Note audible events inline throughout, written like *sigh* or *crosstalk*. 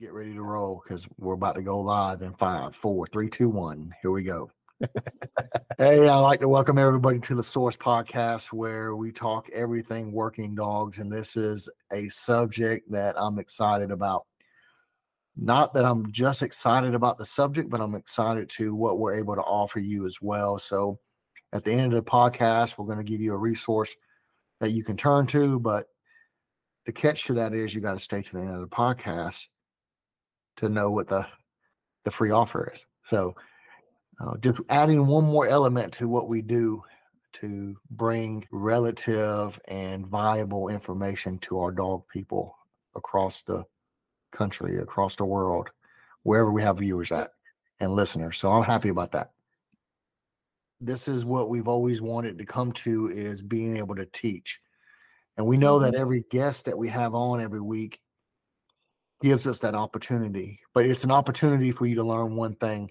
get ready to roll because we're about to go live in five, four, three, two, one. Here we go. *laughs* hey, I'd like to welcome everybody to the Source Podcast where we talk everything working dogs. And this is a subject that I'm excited about. Not that I'm just excited about the subject, but I'm excited to what we're able to offer you as well. So at the end of the podcast, we're going to give you a resource that you can turn to. But the catch to that is you got to stay to the end of the podcast to know what the the free offer is. So uh, just adding one more element to what we do to bring relative and viable information to our dog people across the country, across the world, wherever we have viewers at and listeners. So I'm happy about that. This is what we've always wanted to come to is being able to teach. And we know that every guest that we have on every week gives us that opportunity. But it's an opportunity for you to learn one thing.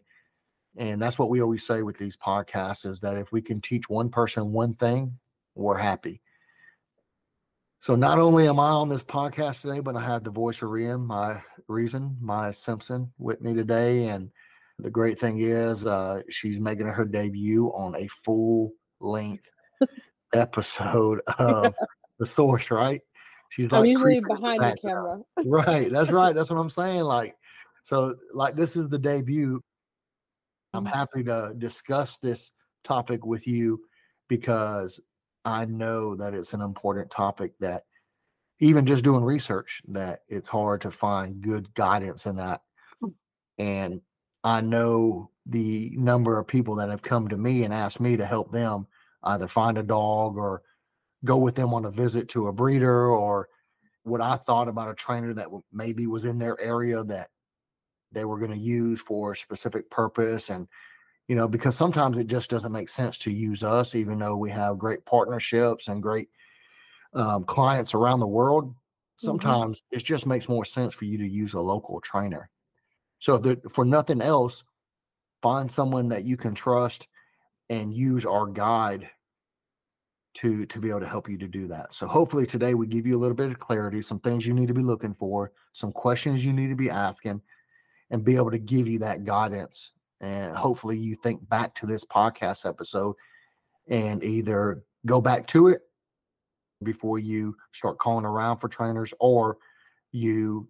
And that's what we always say with these podcasts is that if we can teach one person one thing, we're happy. So not only am I on this podcast today, but I have the voice of Rian, my reason, Mia Simpson with me today. And the great thing is uh, she's making her debut on a full length *laughs* episode of the source, right? She's like I'm usually behind the camera. *laughs* right. That's right. That's what I'm saying. Like, so like this is the debut. I'm mm-hmm. happy to discuss this topic with you because I know that it's an important topic that even just doing research that it's hard to find good guidance in that. Hmm. And I know the number of people that have come to me and asked me to help them either find a dog or go with them on a visit to a breeder or what I thought about a trainer that maybe was in their area that they were going to use for a specific purpose and you know because sometimes it just doesn't make sense to use us even though we have great partnerships and great um, clients around the world mm-hmm. sometimes mm-hmm. it just makes more sense for you to use a local trainer so there, for nothing else find someone that you can trust and use our guide to to be able to help you to do that. So hopefully today we give you a little bit of clarity, some things you need to be looking for, some questions you need to be asking, and be able to give you that guidance. And hopefully you think back to this podcast episode and either go back to it before you start calling around for trainers or you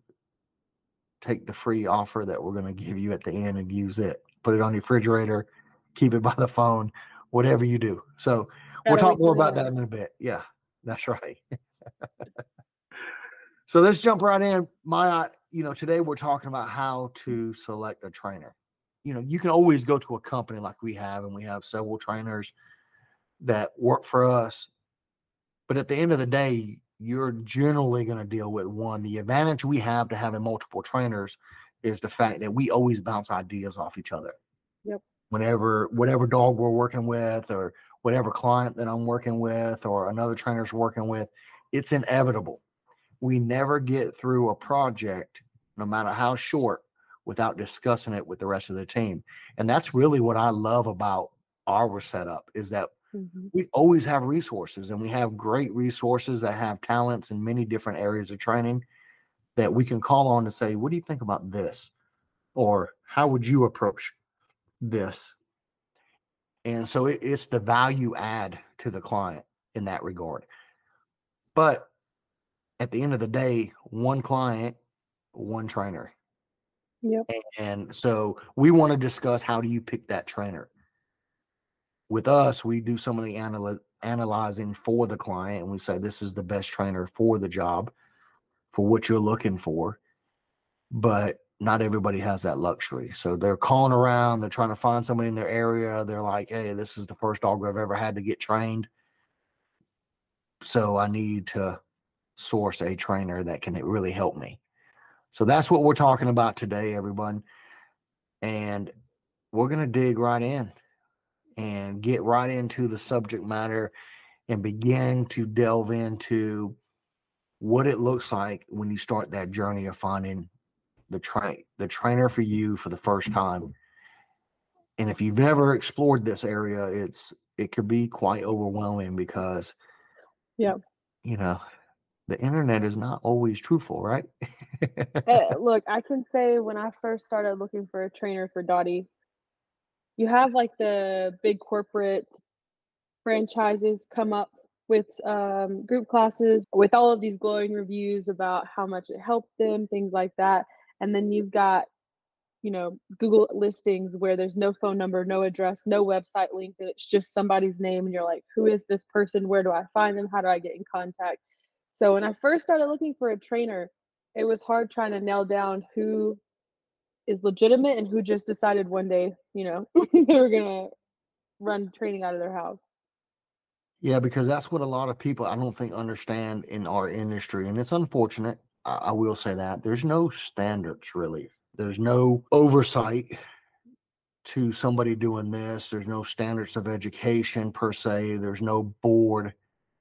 take the free offer that we're going to give you at the end and use it. Put it on your refrigerator, keep it by the phone, whatever you do. So we'll talk more about that in a bit. Yeah, *laughs* that's right. *laughs* so let's jump right in. My, you know, today we're talking about how to select a trainer. You know, you can always go to a company like we have, and we have several trainers that work for us. But at the end of the day, you're generally going to deal with one. The advantage we have to having multiple trainers is the fact that we always bounce ideas off each other. Yep. Whenever whatever dog we're working with or whatever client that I'm working with or another trainer's working with, it's inevitable. We never get through a project, no matter how short, without discussing it with the rest of the team. And that's really what I love about our setup is that mm-hmm. we always have resources and we have great resources that have talents in many different areas of training that we can call on to say, what do you think about this? Or how would you approach this? And so it, it's the value add to the client in that regard. But at the end of the day, one client, one trainer. Yep. And so we want to discuss how do you pick that trainer. With us, we do some of the anal- analyzing for the client and we say this is the best trainer for the job, for what you're looking for. But not everybody has that luxury. So they're calling around, they're trying to find somebody in their area. They're like, hey, this is the first dog I've ever had to get trained. So I need to source a trainer that can really help me. So that's what we're talking about today, everyone. And we're going to dig right in and get right into the subject matter and begin to delve into what it looks like when you start that journey of finding the train the trainer for you for the first time. And if you've never explored this area, it's it could be quite overwhelming because yeah, you know, the internet is not always truthful, right? Uh, *laughs* look, I can say when I first started looking for a trainer for Dottie, you have like the big corporate franchises come up with um, group classes with all of these glowing reviews about how much it helped them, things like that. And then you've got, you know, Google listings where there's no phone number, no address, no website link, and it's just somebody's name. And you're like, who is this person? Where do I find them? How do I get in contact? So when I first started looking for a trainer, it was hard trying to nail down who is legitimate and who just decided one day, you know, *laughs* they were gonna run training out of their house. Yeah, because that's what a lot of people I don't think understand in our industry, and it's unfortunate. I, will say that there's no standards really. There's no oversight to somebody doing this. There's no standards of education per se. There's no board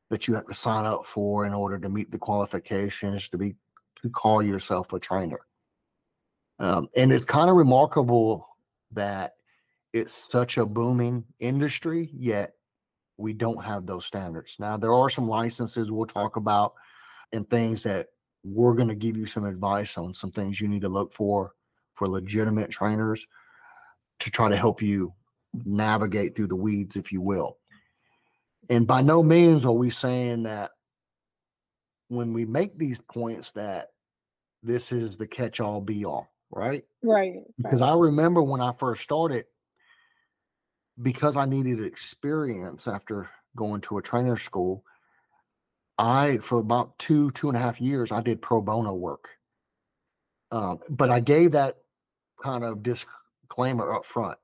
that you have to sign up for in order to meet the qualifications to be to call yourself a trainer. Um, and it's kind of remarkable that it's such a booming industry, yet we don't have those standards. Now, there are some licenses we'll talk about and things that we're going to give you some advice on some things you need to look for for legitimate trainers to try to help you navigate through the weeds, if you will. And by no means are we saying that when we make these points that this is the catch all be all, right? Right. Because right. I remember when I first started, because I needed experience after going to a trainer school, I, for about two, two and a half years, I did pro bono work. Um, but I gave that kind of disclaimer up front.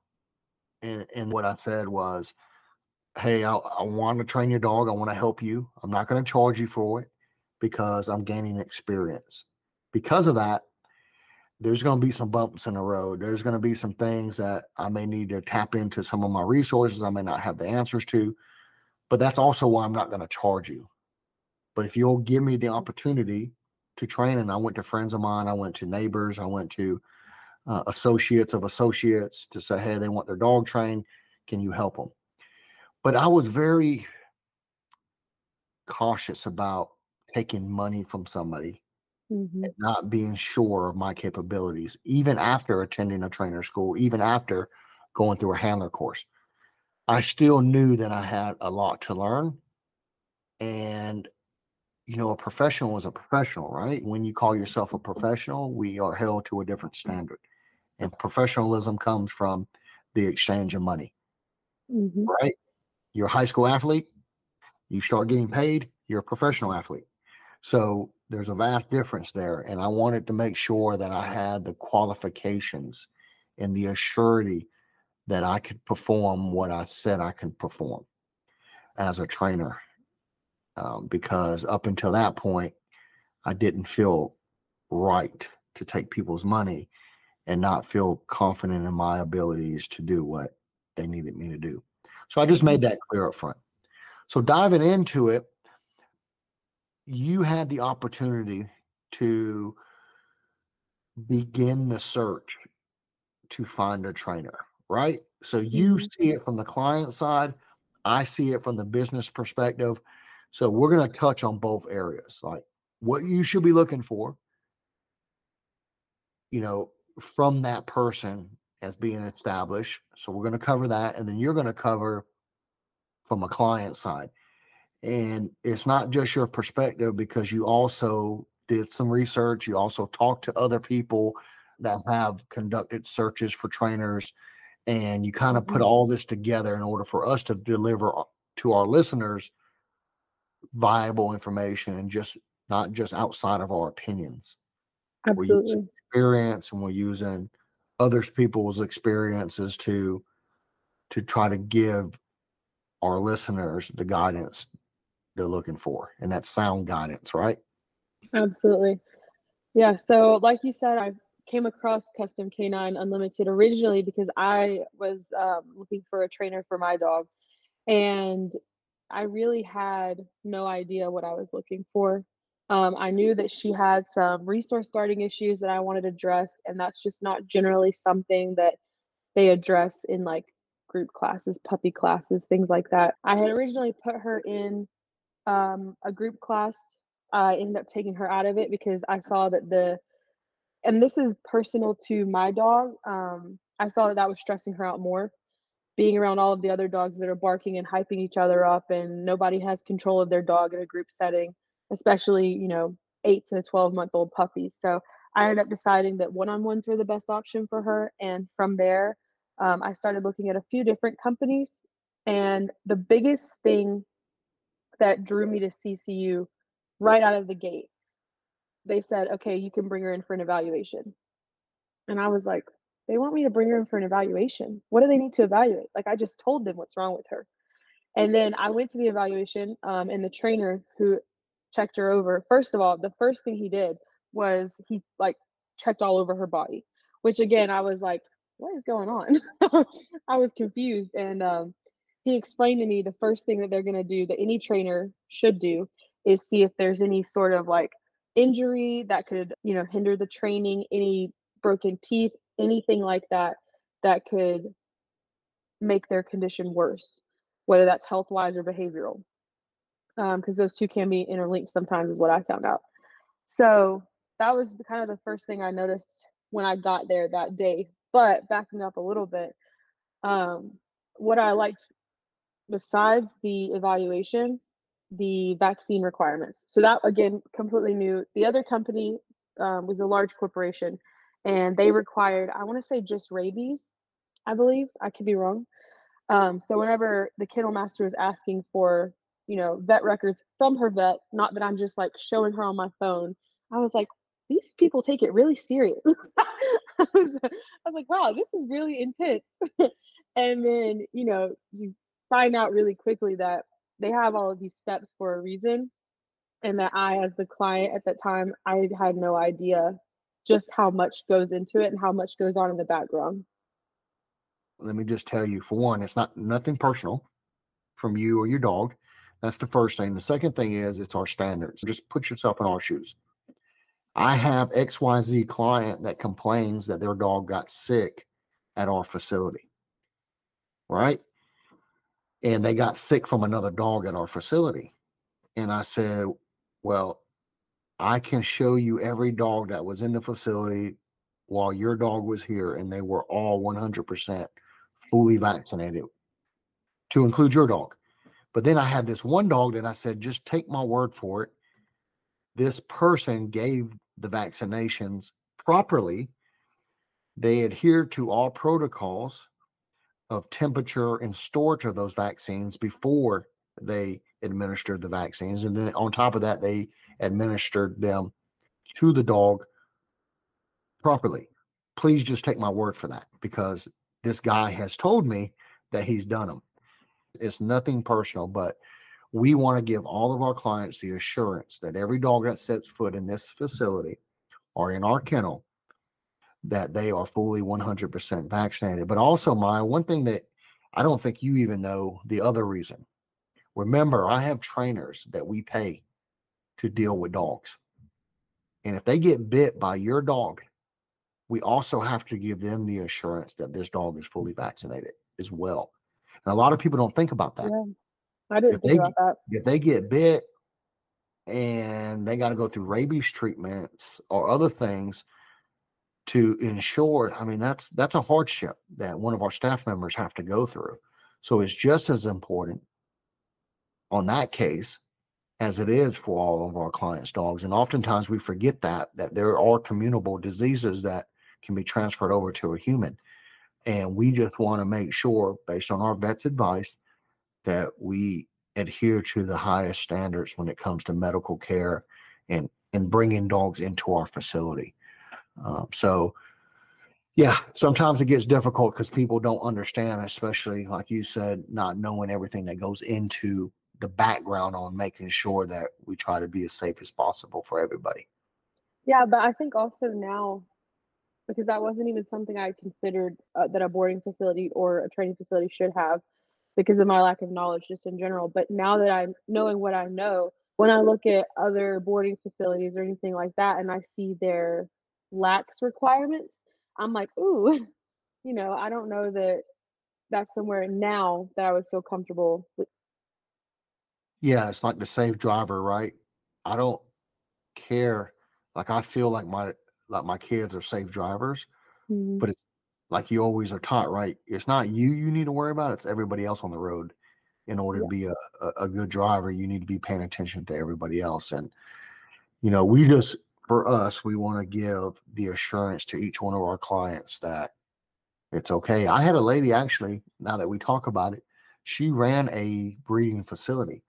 And, and what I said was, hey, I, I want to train your dog. I want to help you. I'm not going to charge you for it because I'm gaining experience. Because of that, there's going to be some bumps in the road. There's going to be some things that I may need to tap into some of my resources I may not have the answers to. But that's also why I'm not going to charge you. But if you'll give me the opportunity to train, and I went to friends of mine, I went to neighbors, I went to uh, associates of associates to say, hey, they want their dog trained. Can you help them? But I was very cautious about taking money from somebody Mhm. and not being sure of my capabilities, even after attending a trainer school, even after going through a handler course. I still knew that I had a lot to learn. And, you know, a professional is a professional, right? When you call yourself a professional, we are held to a different standard. And professionalism comes from the exchange of money, Mhm. right? You're a high school athlete, you start getting paid, you're a professional athlete. So there's a vast difference there. And I wanted to make sure that I had the qualifications and the assurity that I could perform what I said I could perform as a trainer. Um, because up until that point, I didn't feel right to take people's money and not feel confident in my abilities to do what they needed me to do. So I just made that clear up front. So diving into it, you had the opportunity to begin the search to find a trainer, right? So you Mhm. see it from the client side, I see it from the business perspective. So we're going to touch on both areas, like what you should be looking for, you know, from that person as being established. So we're going to cover that. And then you're going to cover from a client side. And it's not just your perspective because you also did some research. You also talked to other people that have conducted searches for trainers. And you kind of put Mhm. all this together in order for us to deliver to our listeners viable information and just not just outside of our opinions. We're using experience and we're using others people's experiences to to try to give our listeners the guidance they're looking for and that's sound guidance right Absolutely. Yeah, so like you said, I came across Custom Canine Unlimited originally because I was um, looking for a trainer for my dog, and I really had no idea what I was looking for. Um, I knew that she had some resource guarding issues that I wanted addressed, and that's just not generally something that they address in like group classes, puppy classes, things like that. I had originally put her in um, a group class I ended up taking her out of it because I saw that the and this is personal to my dog. Um, I saw that that was stressing her out more, being around all of the other dogs that are barking and hyping each other up, and nobody has control of their dog in a group setting, especially you know eight to twelve month old puppies. So I ended up deciding that one on ones were the best option for her, and from there, um, I started looking at a few different companies. And the biggest thing that drew me to CCU right out of the gate. They said, okay, you can bring her in for an evaluation. And I was like, they want me to bring her in for an evaluation. What do they need to evaluate? Like, I just told them what's wrong with her. And then I went to the evaluation, um, and the trainer who checked her over, first of all, the first thing he did was he like checked all over her body, which again, I was like, what is going on? *laughs* I was confused. And um, he explained to me the first thing that they're going to do that any trainer should do is see if there's any sort of like injury that could you know hinder the training any broken teeth anything like that that could make their condition worse whether that's health wise or behavioral because um, those two can be interlinked sometimes is what i found out so that was kind of the first thing i noticed when i got there that day but backing up a little bit um, what i liked besides the evaluation, the vaccine requirements. So that again, completely new. The other company um, was a large corporation, and they required, I want to say, just rabies. I believe I could be wrong. Um, so whenever the kennel master was asking for, you know, vet records from her vet, not that I'm just like showing her on my phone, I was like, these people take it really serious. *laughs* I, was, I was like, wow, this is really intense. *laughs* and then, you know, you find out really quickly that they have all of these steps for a reason and that I as the client at that time I had no idea just how much goes into it and how much goes on in the background. Let me just tell you for one it's not nothing personal from you or your dog. That's the first thing. The second thing is it's our standards. Just put yourself in our shoes. I have XYZ client that complains that their dog got sick at our facility. Right? and they got sick from another dog at our facility. And I said, Well, I can show you every dog that was in the facility while your dog was here, and they were all 100% fully vaccinated, to include your dog. But then I had this one dog that I said, Just take my word for it. This person gave the vaccinations properly. They adhered to all protocols of temperature and storage of those vaccines before they administered the vaccines. And then on top of that, they administered them to the dog properly. Please just take my word for that because this guy has told me that he's done them. It's nothing personal, but we want to give all of our clients the assurance that every dog that sets foot in this facility or in our kennel that they are fully 100% vaccinated. But also, my one thing that I don't think you even know the other reason. Remember, I have trainers that we pay to deal with dogs. And if they get bit by your dog, we also have to give them the assurance that this dog is fully vaccinated as well. And a lot of people don't think about that. Yeah, I didn't if think they, about that. If they get bit and they got to go through rabies treatments or other things, to ensure i mean that's that's a hardship that one of our staff members have to go through so it's just as important on that case as it is for all of our clients dogs and oftentimes we forget that that there are communicable diseases that can be transferred over to a human. And we just want to make sure based on our vet's advice that we adhere to the highest standards when it comes to medical care and and bringing dogs into our facility. Um, so, yeah, sometimes it gets difficult because people don't understand, especially like you said, not knowing everything that goes into the background on making sure that we try to be as safe as possible for everybody. Yeah, but I think also now, because that wasn't even something I considered uh, that a boarding facility or a training facility should have because of my lack of knowledge just in general. But now that I'm knowing what I know, when I look at other boarding facilities or anything like that and I see their lax requirements, I'm like, ooh, *laughs* you know, I don't know that that's somewhere now that I would feel comfortable. Yeah, it's like the safe driver, right? I don't care. Like I feel like my like my kids are safe drivers, Mhm. but it's like you always are taught, right? It's not you you need to worry about, it's everybody else on the road. In order Yeah. to be a, a, a good driver, you need to be paying attention to everybody else. And you know, we just for us, we want to give the assurance to each one of our clients that it's okay. I had a lady actually, now that we talk about it, she ran a breeding facility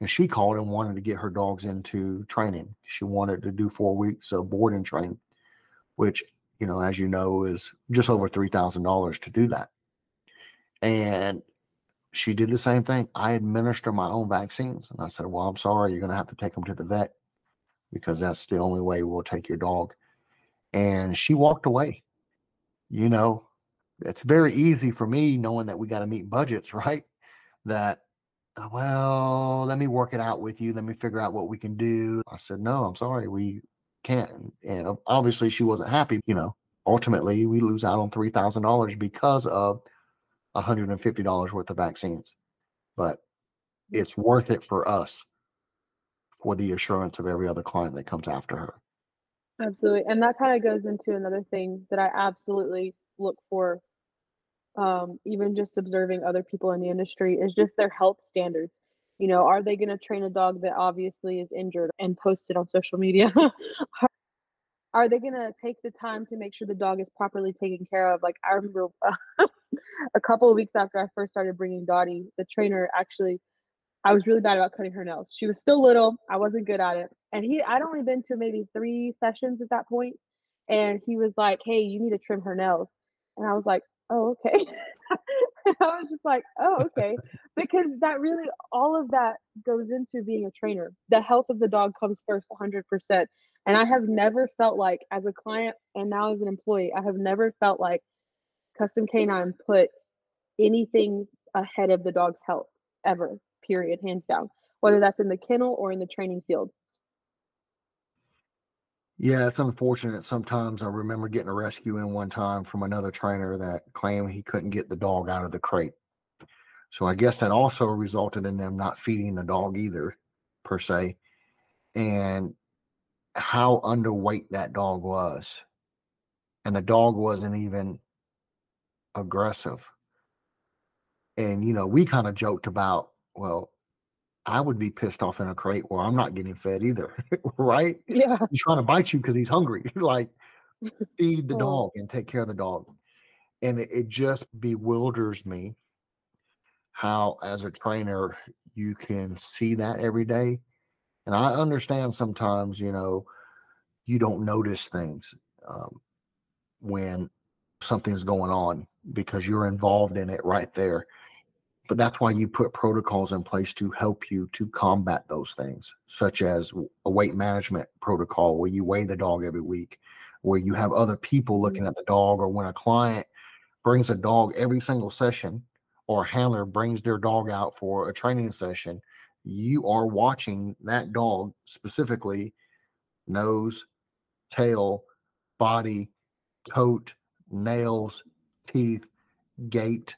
and she called and wanted to get her dogs into training. She wanted to do four weeks of board and train, which, you know, as you know, is just over $3,000 to do that. And she did the same thing. I administer my own vaccines. And I said, Well, I'm sorry, you're going to have to take them to the vet because that's the only way we'll take your dog. And she walked away. You know, it's very easy for me knowing that we got to meet budgets, *laughs* right? That, well, let me work it out with you. Let me figure out what we can do. I said, no, I'm sorry, we can't. And obviously, she wasn't happy. You know, ultimately, we lose out on $3,000 because of $150 worth of vaccines. But it's worth it for us for the assurance of every other client that comes after her. Absolutely, and that kinda goes into another thing that I absolutely look for, um, even just observing other people in the industry, is just their health standards. You know, are they gonna train a dog that obviously is injured and post it on social media? *laughs* Are they gonna take the time to make sure the dog is properly taken care of? Like, I remember *laughs* a couple of weeks after I first started bringing Dottie, the trainer actually I was really bad about cutting her nails. She was still little, I wasn't good at it, and he I'd only been to maybe 3 sessions at that point, and he was like, "Hey, you need to trim her nails." And I was like, "Oh, okay." *laughs* I was just like, "Oh, okay." Because that really all of that goes into being a trainer. The health of the dog comes first 100%, and I have never felt like as a client and now as an employee, I have never felt like Custom Canine puts anything ahead of the dog's health ever, period, hands down, whether that's in the kennel or in the training field. Yeah, it's unfortunate. Sometimes I remember getting a rescue in one time from another trainer that claimed he couldn't get the dog out of the crate. So I guess that also resulted in them not feeding the dog either, per se, and how underweight that dog was. And the dog wasn't even aggressive. And, you know, we kind of joked about, well, I would be pissed off in a crate where I'm not getting fed either, *laughs* right? Yeah. He's trying to bite you because he's hungry. *laughs* like, feed the Oh. dog and take care of the dog. And it, it just bewilders me how, as a trainer, you can see that every day. And I understand sometimes, you know, you don't notice things um, when something's going on because you're involved in it right there. But that's why you put protocols in place to help you to combat those things, such as a weight management protocol where you weigh the dog every week, where you have other people looking mm-hmm. at the dog, or when a client brings a dog every single session, or a handler brings their dog out for a training session, you are watching that dog specifically nose, tail, body, coat, nails, teeth, gait,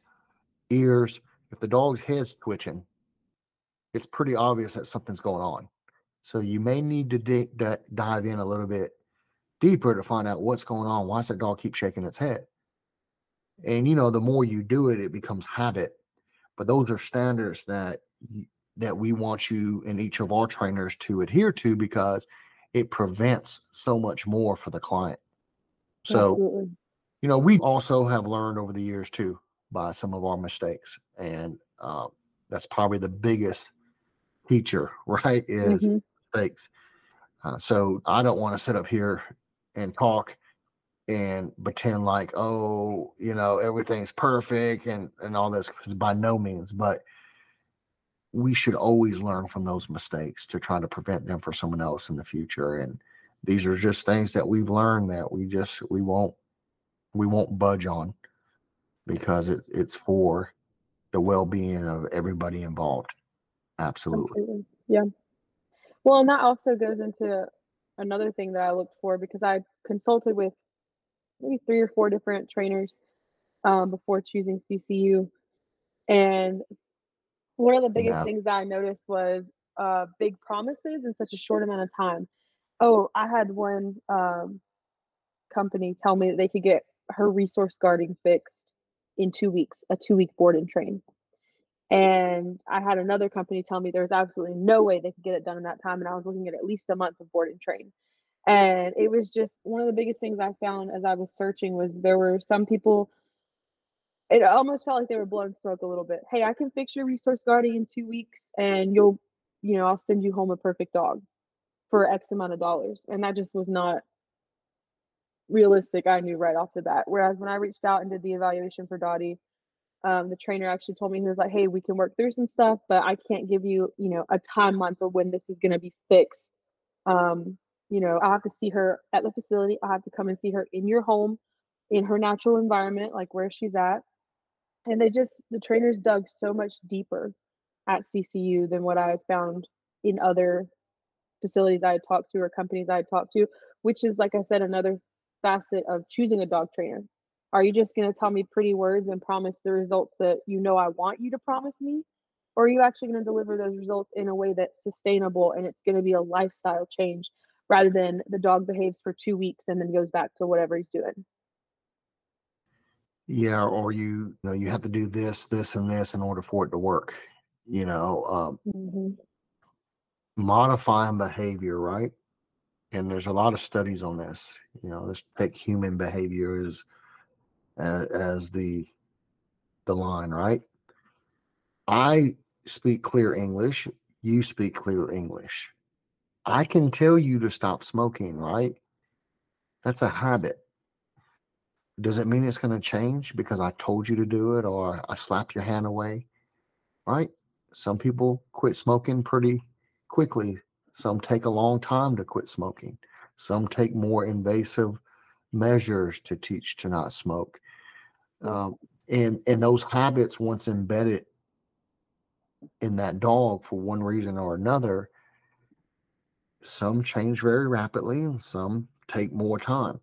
ears. If the dog's head's twitching, it's pretty obvious that something's going on. So you may need to dive in a little bit deeper to find out what's going on. Why does that dog keep shaking its head? And you know, the more you do it, it becomes habit. But those are standards that that we want you and each of our trainers to adhere to because it prevents so much more for the client. So Absolutely. you know, we also have learned over the years too by some of our mistakes, and uh, that's probably the biggest teacher, *laughs* right? Is Mhm. mistakes. Uh, so I don't want to sit up here and talk and pretend like, oh, you know, everything's perfect and and all this by no means, but we should always learn from those mistakes to try to prevent them for someone else in the future. And these are just things that we've learned that we just we won't we won't budge on because it, it's for the well-being of everybody involved. Absolutely. Absolutely. Yeah. Well, and that also goes into another thing that I looked for because I consulted with maybe 3 or 4 different trainers, um, before choosing CCU. And one of the biggest Yeah. things that I noticed was, uh, big promises in such a short amount of time. Oh, I had one um, company tell me that they could get her resource guarding fixed in two weeks, a two week board and train. And I had another company tell me there was absolutely no way they could get it done in that time. And I was looking at at least a month of board and train. And it was just one of the biggest things I found as I was searching was there were some people, it almost felt like they were blowing smoke a little bit. Hey, I can fix your resource guarding in two weeks and you'll, you know, I'll send you home a perfect dog for X amount of dollars. And that just was not realistic, I knew right off the bat. Whereas when I reached out and did the evaluation for Dottie, um, the trainer actually told me he was like, "Hey, we can work through some stuff, but I can't give you, you know, a timeline for when this is going to be fixed. Um, you know, I have to see her at the facility. I have to come and see her in your home, in her natural environment, like where she's at." And they just the trainers dug so much deeper at CCU than what I found in other facilities I had talked to or companies I had talked to, which is like I said, another facet of choosing a dog trainer. Are you just going to tell me pretty words and promise the results that you know I want you to promise me? Or are you actually going to deliver those results in a way that's sustainable and it's going to be a lifestyle change rather than the dog behaves for two weeks and then goes back to whatever he's doing? Yeah, or you, you know, you have to do this, this, and this in order for it to work. You know, um, mm-hmm. modifying behavior, right? And there's a lot of studies on this. You know, let's take human behavior as as the the line, right? I speak clear English. You speak clear English. I can tell you to stop smoking, right? That's a habit. Does it mean it's going to change because I told you to do it or I slap your hand away? Right? Some people quit smoking pretty quickly some take a long time to quit smoking. Some take more invasive measures to teach to not smoke. Um, and and those habits, once embedded in that dog for one reason or another, some change very rapidly and some take more time.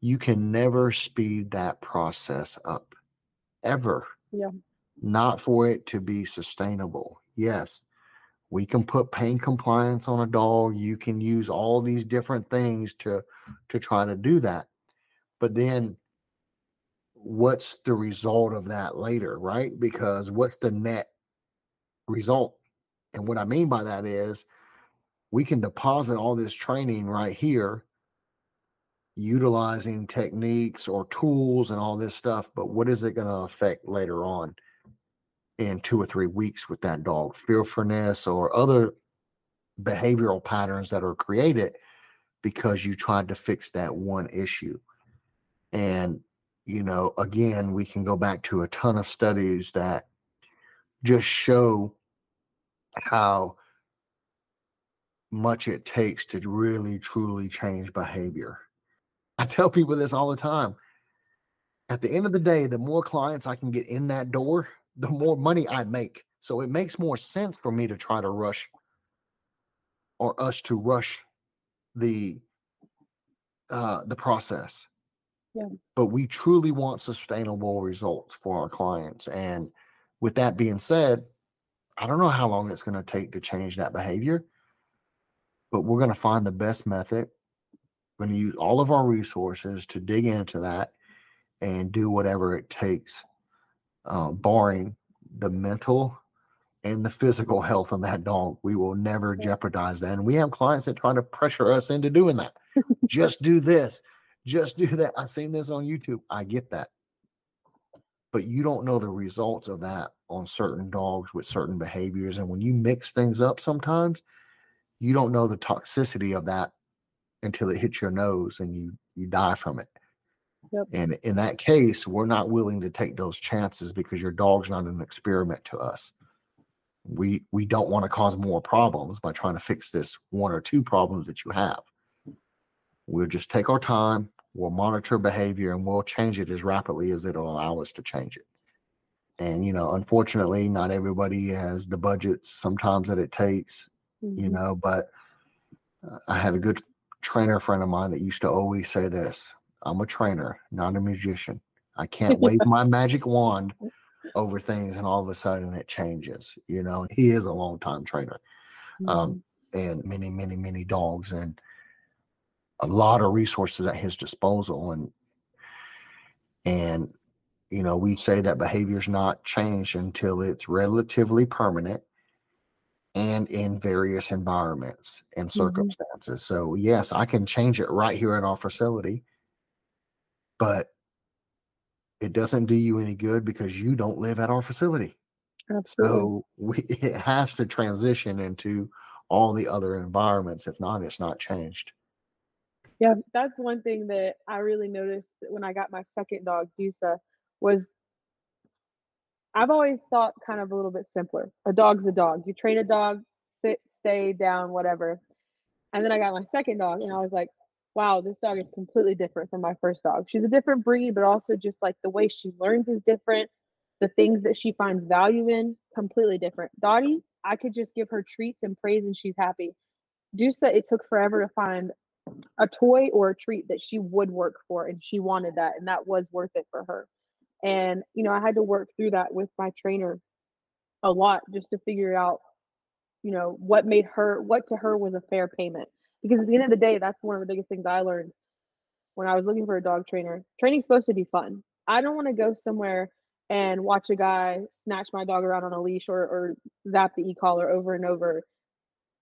You can never speed that process up, ever. Yeah. Not for it to be sustainable. Yes, we can put pain compliance on a dog. You can use all these different things to to try to do that. But then what's the result of that later right? Because what's the net result? And what i mean by that is we can deposit all this training right here utilizing techniques or tools and all this stuff but what is it going to affect later on in two or three weeks with that dog, fearfulness or other behavioral patterns that are created because you tried to fix that one issue. And, you know, again, we can go back to a ton of studies that just show how much it takes to really truly change behavior. I tell people this all the time. At the end of the day, the more clients I can get in that door, the more money I make. So it makes more sense for me to try to rush or us to rush the uh the process. Yeah. But we truly want sustainable results for our clients. And with that being said, I don't know how long it's going to take to change that behavior, but we're going to find the best method. We're going to use all of our resources to dig into that and do whatever it takes uh, barring the mental and the physical health of that dog. We will never jeopardize that. And we have clients that try to pressure us into doing that. just do this, just do that. I've seen this on YouTube. I get that. But you don't know the results of that on certain dogs with certain behaviors. And when you mix things up sometimes, you don't know the toxicity of that until it hits your nose and you you die from it. Yep. And in that case, we're not willing to take those chances because your dog's not an experiment to us. We we don't want to cause more problems by trying to fix this one or two problems that you have. We'll just take our time, we'll monitor behavior, and we'll change it as rapidly as it'll allow us to change it. And you know, unfortunately, not everybody has the budgets sometimes that it takes, mm-hmm. you know, but uh, I had a good trainer friend of mine that used to always say this I'm a trainer, not a magician. I *laughs* can't wave my magic wand over things and all of a sudden it changes. You know, he is a long time trainer. Um, mm-hmm. and many, many, many dogs. And a lot of resources at his disposal and and you know we say that behavior is not changed until it's relatively permanent and in various environments and Mm-hmm. circumstances so yes i can change it right here at our facility but it doesn't do you any good because you don't live at our facility Absolutely. so *laughs* we, it has to transition into all the other environments if not it's not changed Yeah, that's one thing that I really noticed when I got my second dog, Dusa, was I've always thought kind of a little bit simpler. A dog's a dog. You train a dog, sit, stay down, whatever. And then I got my second dog, and I was like, wow, this dog is completely different from my first dog. She's a different breed, but also just like the way she learns is different. The things that she finds value in, completely different. Dottie, I could just give her treats and praise, and she's happy. Dusa, it took forever to find a toy or a treat that she would work for and she wanted that and that was worth it for her and you know i had to work through that with my trainer a lot just to figure out you know what made her what to her was a fair payment because at the end of the day that's one of the biggest things i learned when i was looking for a dog trainer training's supposed to be fun i don't want to go somewhere and watch a guy snatch my dog around on a leash or, or zap the e-collar over and over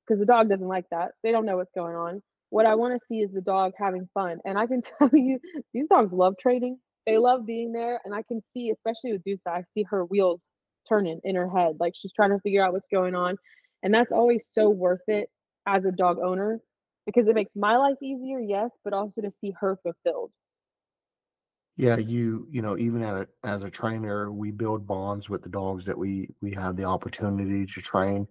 because the dog doesn't like that they don't know what's going on what I want to see is the dog having fun. And I can *laughs* tell you, these dogs love training. They love being there. And I can see, especially with Dusa, I see her wheels turning in her head. Like she's trying to figure out what's going on. And that's always so worth it as a dog owner because it makes my life easier, yes, but also to see her fulfilled. Yeah, you you know, even at a, as a trainer, we build bonds with the dogs that we we have the opportunity to train,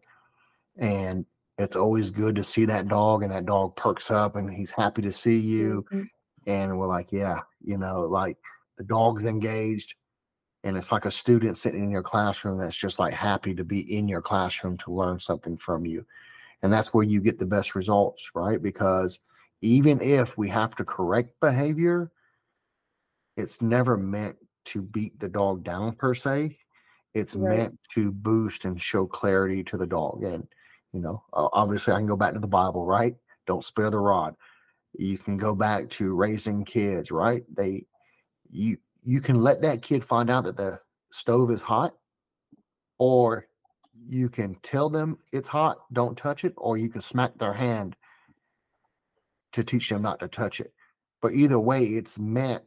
and it's always good to see that dog, and that dog perks up, and he's happy to see you, Mhm. and we're like, yeah, you know, like the dog's engaged, and it's like a student sitting in your classroom that's just like happy to be in your classroom to learn something from you, and that's where you get the best results, right? Because even if we have to correct behavior it's never meant to beat the dog down per se. It's Right. meant to boost and show clarity to the dog. And, you know, obviously I can go back to the Bible, right? Don't spare the rod. You can go back to raising kids, right? They, you, you can let that kid find out that the stove is hot, or you can tell them it's hot, don't touch it, or you can smack their hand to teach them not to touch it. But either way, it's meant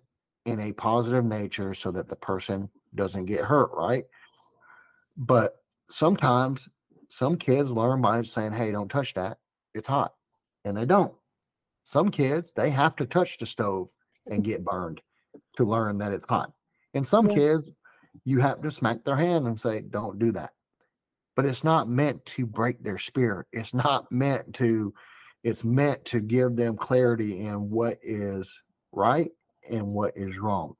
in a positive nature so that the person doesn't get hurt, right? But sometimes some kids learn by saying, Hey, don't touch that. It's hot. And they don't. Some kids, they have to touch the stove and get burned to learn that it's hot. And some Yeah. kids, you have to smack their hand and say, Don't do that. But it's not meant to break their spirit. It's not meant to, it's meant to give them clarity in what is right and what is wrong.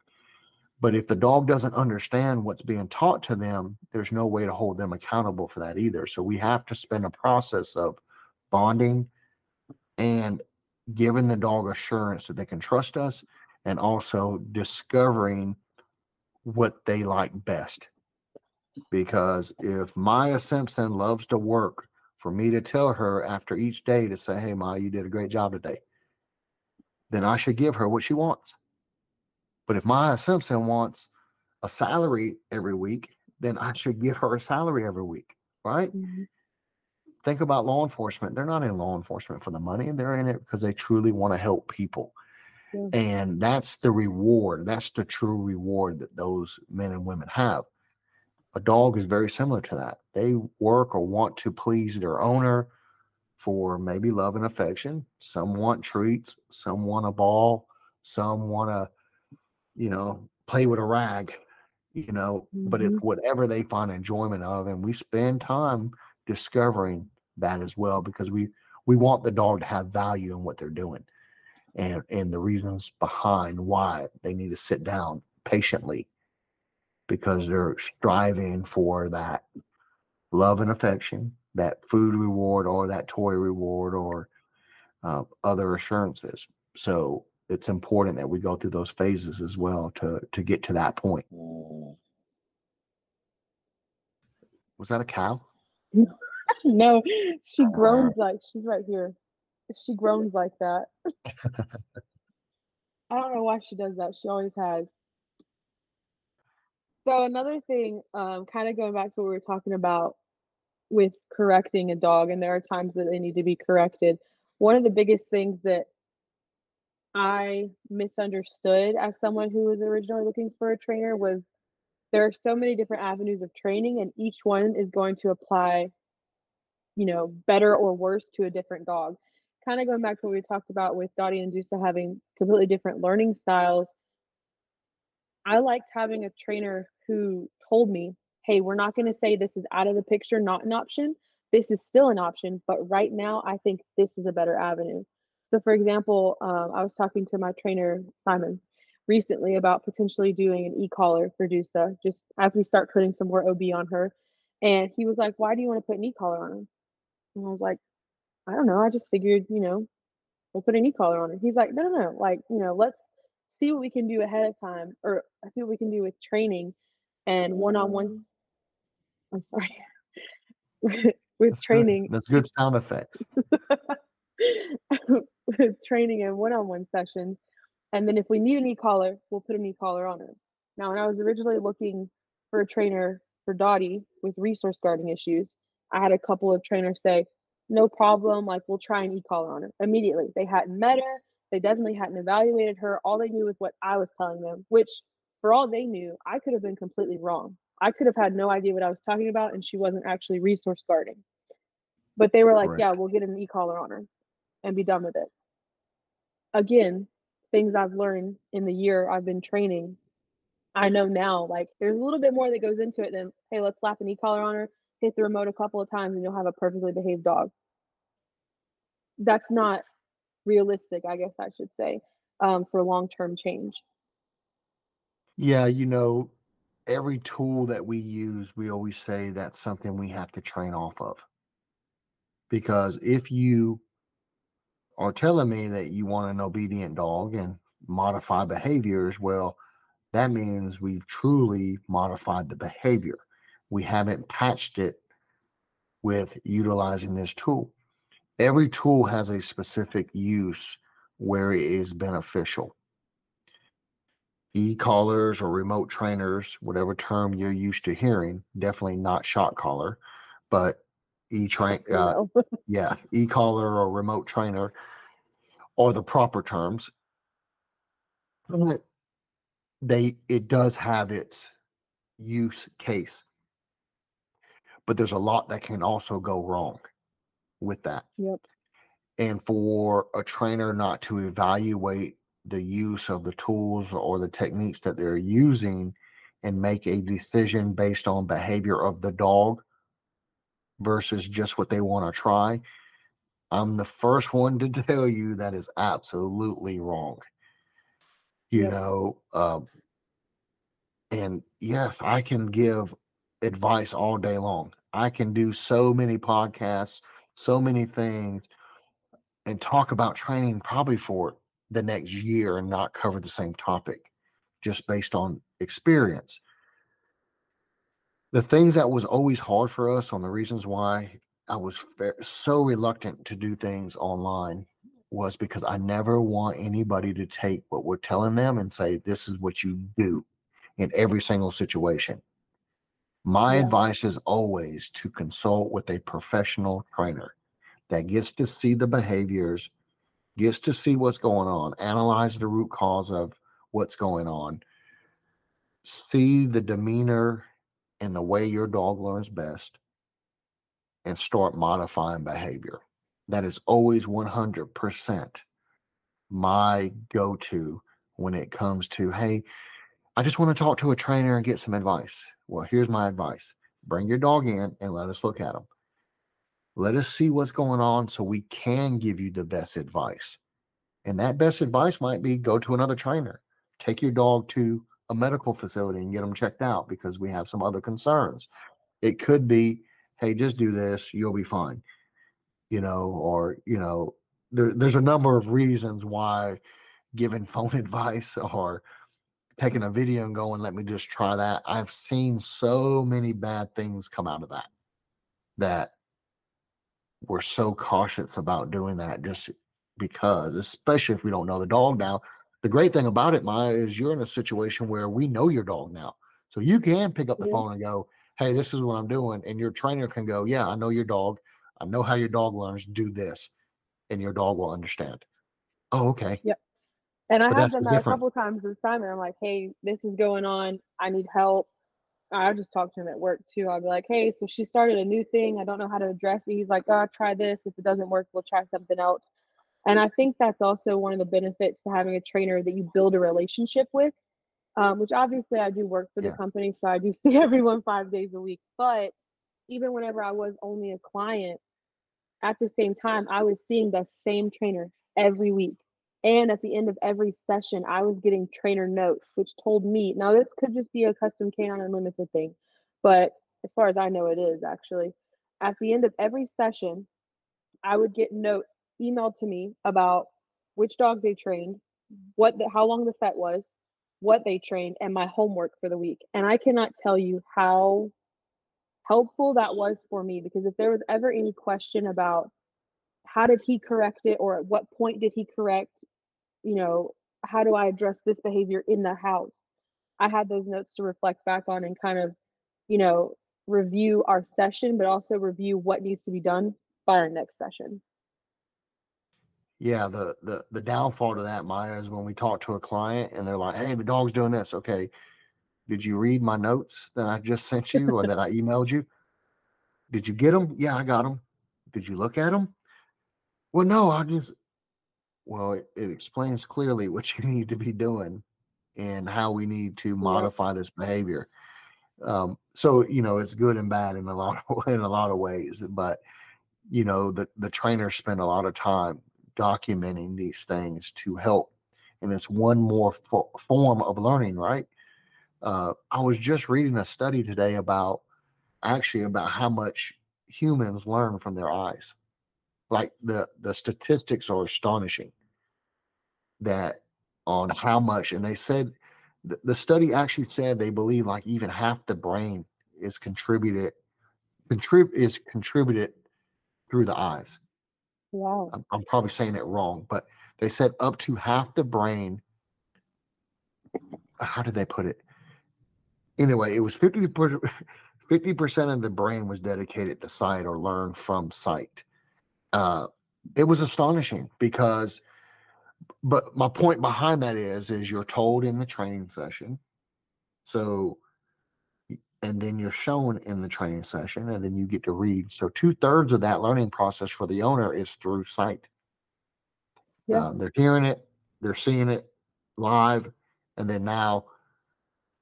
But if the dog doesn't understand what's being taught to them, there's no way to hold them accountable for that either. So we have to spend a process of bonding and giving the dog assurance that they can trust us and also discovering what they like best. Because if Mia Simpson loves to work, for me to tell her after each day to say, Hey, Mia, you did a great job today, then I should give her what she wants. But if Mia Simpson wants a salary every week, then I should give her a salary every week, right? Mhm. Think about law enforcement. They're not in law enforcement for the money, they're in it because they truly want to help people. Yeah. And that's the reward. That's the true reward that those men and women have. A dog is very similar to that. They work or want to please their owner for maybe love and affection. Some want treats, some want a ball, some want to, you know, play with a rag, you know, but it's mm-hmm. whatever they find enjoyment of. And we spend time discovering that as well because we we want the dog to have value in what they're doing and and the reasons behind why they need to sit down patiently because they're striving for that love and affection, that food reward or that toy reward or uh, other assurances. So it's important that we go through those phases as well to to get to that point. Was that a cow? *laughs* no, she groans like she's right here. she groans like that. *laughs* I don't know why she does that. She always has. So another thing, um, kind of going back to what we were talking about with correcting a dog, and there are times that they need to be corrected. One of the biggest things that I misunderstood as someone who was originally looking for a trainer was there are so many different avenues of training, and each one is going to apply, you know, better or worse to a different dog. Kind of going back to what we talked about with Dottie and Dusa having completely different learning styles. I liked having a trainer who told me, hey, we're not going to say this is out of the picture, not an option. This is still an option, but right now I think this is a better avenue. So, for example, um, I was talking to my trainer, Simon, recently about potentially doing an e collar for Dusa, just as we start putting some more OB on her. And he was like, Why do you want to put an e collar on her? And I was like, I don't know. I just figured, you know, we'll put an e collar on her. He's like, No, no, no. Like, you know, let's see what we can do ahead of time or I see what we can do with training and one on one. I'm sorry. *laughs* with That's training. Good. That's good sound effects. *laughs* with training and one-on-one sessions. And then if we need an e-collar, we'll put an e-collar on her. Now, when I was originally looking for a trainer for Dottie with resource guarding issues, I had a couple of trainers say, no problem, like we'll try an e-collar on her immediately. They hadn't met her, they definitely hadn't evaluated her. All they knew was what I was telling them, which for all they knew, I could have been completely wrong. I could have had no idea what I was talking about, and she wasn't actually resource guarding. But they were like, yeah, we'll get an e-collar on her and be done with it. Again, things I've learned in the year I've been training, I know now, like there's a little bit more that goes into it than, hey, let's slap an e-collar on her, hit the remote a couple of times, and you'll have a perfectly behaved dog. That's not realistic, I guess I should say, um, for long-term change. Yeah, you know, every tool that we use, we always say that's something we have to train off of. Because if you are telling me that you want an obedient dog and modify behaviors, well, that means we've truly modified the behavior. We haven't patched it with utilizing this tool. Every tool has a specific use where it is beneficial. E collars or remote trainers, whatever term you're used to hearing, definitely not shock collar, but e train, *laughs* uh, yeah, e collar or remote trainer are the proper terms. But They it does have its use case, but there's a lot that can also go wrong with that. Yep. And for a trainer not to evaluate the use of the tools or the techniques that they're using and make a decision based on behavior of the dog versus just what they want to try, I'm the first one to *laughs* tell you that is absolutely wrong. You know, um, and yes, I can give advice all day long. I can do so many podcasts, so many things, and talk about training probably for the next year and not cover the same topic just based on experience. The things that was always hard for us on the reasons why I was so reluctant to do things online was because I never want anybody to take what we're telling them and say, this is what you do in every single situation. My yeah. advice is always to consult with a professional trainer that gets to see the behaviors, gets to see what's going on, analyze the root cause of what's going on, see the demeanor and the way your dog learns best, and start modifying behavior. That is always 100% my go to when it comes to, hey, I just want to talk to a trainer and get some advice. Well, here's my advice bring your dog in and let us look at them. Let us see what's going on so we can give you the best advice. And that best advice might be go to another trainer, take your dog to a medical facility and get them checked out because we have some other concerns. It could be hey, just do this, you'll be fine. You know, or, you know, there, there's a number of reasons why giving *laughs* phone advice or taking mm-hmm. a video and going, let me just try that. I've seen so many bad things come out of that. That we're so cautious about doing that just because, especially if we don't know the dog now. The great thing about it, Mia, is you're in a situation where we know your dog now. So you can pick up the Yeah. phone and go, Hey, this is what I'm doing. And your trainer can go, Yeah, I know your dog. I know how your dog learns. Do this. And your dog will understand. Oh, okay. And I But have done that a couple times this time, and I'm like, "Hey, this is going on. I need help." I just talk to him at work too. I'll be like, "Hey, so she started a new thing. I don't know how to address it." He's like, "Oh, try this. If it doesn't work, we'll try something else." And I think that's also one of the benefits to having a trainer that you build a relationship with. Um, which obviously I do work for the Yeah. company, so I do *laughs* see everyone five days a week. But even whenever I was only a client, at the same time, I was seeing the same trainer every week. And at the end of every session, I was getting trainer notes, which told me now this could just be a custom Canine Unlimited thing, but as far as I know, it is actually. At the end of every session, I would get notes emailed to me about which dog they trained, what the, how long the set was, what they trained, and my homework for the week. And I cannot tell you how helpful that was for me because if there was ever any question about how did he correct it or at what point did he correct you know how do i address this behavior in the house i had those notes to reflect back on and kind of you know review our session but also review what needs to be done by our next session Yeah, the the the downfall to that, Mia, is when we talk to a client and they're like, "Hey, the dog's doing this." Okay, did you read my notes that I just sent you or that I emailed you? Did you get them? Yeah, I got them. Did you look at them? Well, no, I just. Well, it, it explains clearly what you *laughs* need to be doing and how we need to modify this behavior. Um, so you know, it's good and bad in a *laughs* lot of in a lot of ways, but you know, the the trainers spend a lot of time documenting these things to help, and it's one more fo- form of learning, right? Uh, I was just reading a study today about actually about how much humans learn from their eyes. Like the the statistics are astonishing that on how much, and they said the, the study actually said they believe like even half the brain is contributed contrib is contributed through the eyes. wow I'm, I'm probably saying it wrong, but they said up to half the brain. How did they put it? Anyway, it was 50 50 percent of the brain was dedicated to sight or learn from sight. Uh, it was astonishing because, but my point behind that is, is you're told in the training session, so, and then you're shown in the training session, and then you get to read. So two thirds of that learning process for the owner is through sight. Yeah. Uh, they're hearing it, they're seeing it live, and then now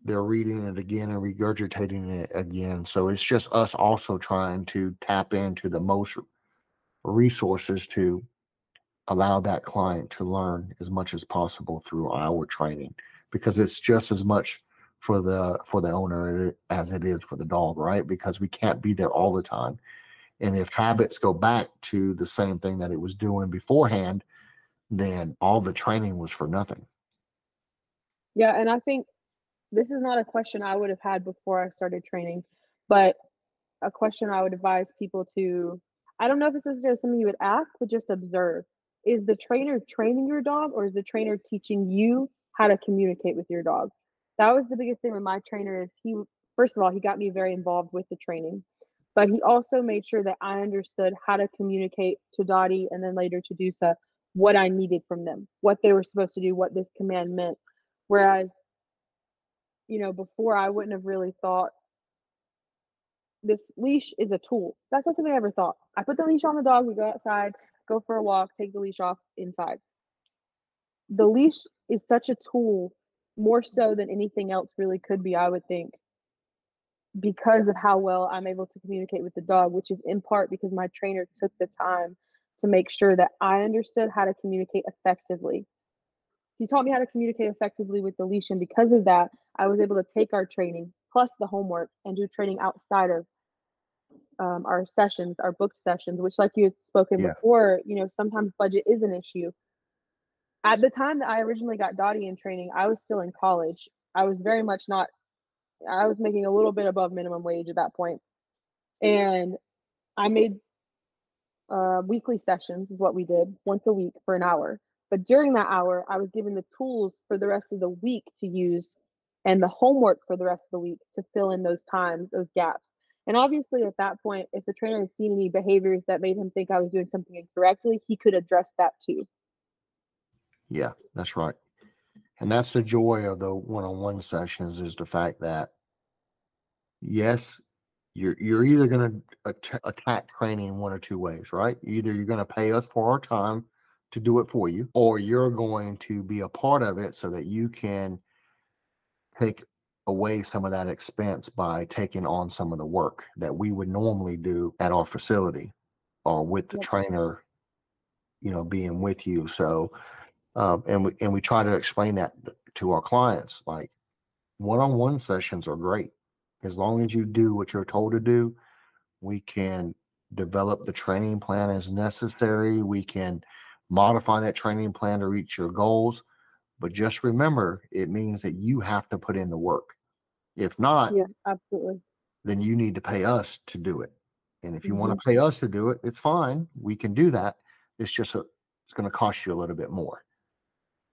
they're reading it again and regurgitating it again. So it's just us also trying to tap into the most resources to allow that client to learn as much as possible through our training because it's just as much for the for the owner as it is for the dog right? Because we can't be there all the time. And if habits go back to the same thing that it was doing beforehand then all the training was for nothing. Yeah, and I think this is not a question I would have had before I started training, but a question I would advise people to I don't know if it's necessarily something you would ask, but just observe. Is the trainer training your dog or is the trainer teaching you how to communicate with your dog? That was the biggest thing with my trainer is he first of all, he got me very involved with the training, but he also made sure that I understood how to communicate to Dottie and then later to Dusa what I needed from them, what they were supposed to do, what this command meant. Whereas, you know, before I wouldn't have really thought this leash is a tool. That's not something I ever thought. I put the leash on the dog, we go outside, go for a walk, take the leash off inside. The leash is such a tool, more so than anything else really could be, I would think, because of how well I'm able to communicate with the dog, which is in part because my trainer took the time to make sure that I understood how to communicate effectively. He taught me how to communicate effectively with the leash, and because of that, I was able to take our training plus the homework and do training outside of um, our sessions, our booked sessions, which, like you had spoken Yeah. before, you know, sometimes budget is an issue. At the time that I originally got Dottie in training, I was still in college. I was very much not, I was making a little bit above minimum wage at that point. And I made uh, weekly sessions is what we did once a week for an hour. But during that hour, I was given the tools for the rest of the week to use and the homework for the rest of the week to fill in those times, those gaps. And obviously, at that point, if the trainer had seen any behaviors that made him think I was doing something incorrectly, he could address that too. Yeah, that's right. And that's the joy of the one-on-one sessions is the fact that yes, you're you're either going to attack training one or two ways, right? Either you're going to pay us for our time to do it for you, or you're going to be a part of it so that you can take away some of that expense by taking on some of the work that we would normally do at our facility or with the trainer, you know, being with you. So, um, and we and we try to explain that to our clients. Like, one-on-one sessions are great as long as you do what you're told to do. We can develop the training plan as necessary. We can modify that training plan to reach your goals. But just remember, it means that you have to put in the work. If not, yeah, absolutely. Then you need to pay us to do it. And if you mm-hmm. want to pay us to do it, it's fine. We can do that. It's just a, it's going to cost you a little bit more.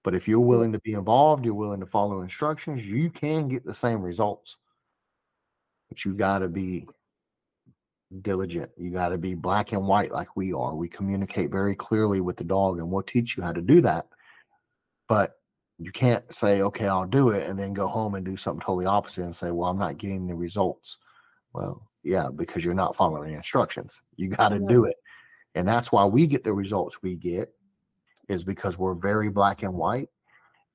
But if you're willing to be involved, you're willing to follow instructions, you can get the same results. But you got to be diligent. You got to be black and white like we are. We communicate very clearly with the dog and we'll teach you how to do that. But you can't say, okay, I'll do it, and then go home and do something totally opposite and say, well, I'm not getting the results. Well, yeah, because you're not following the instructions. You got to do it. And that's why we get the results we get, is because we're very black and white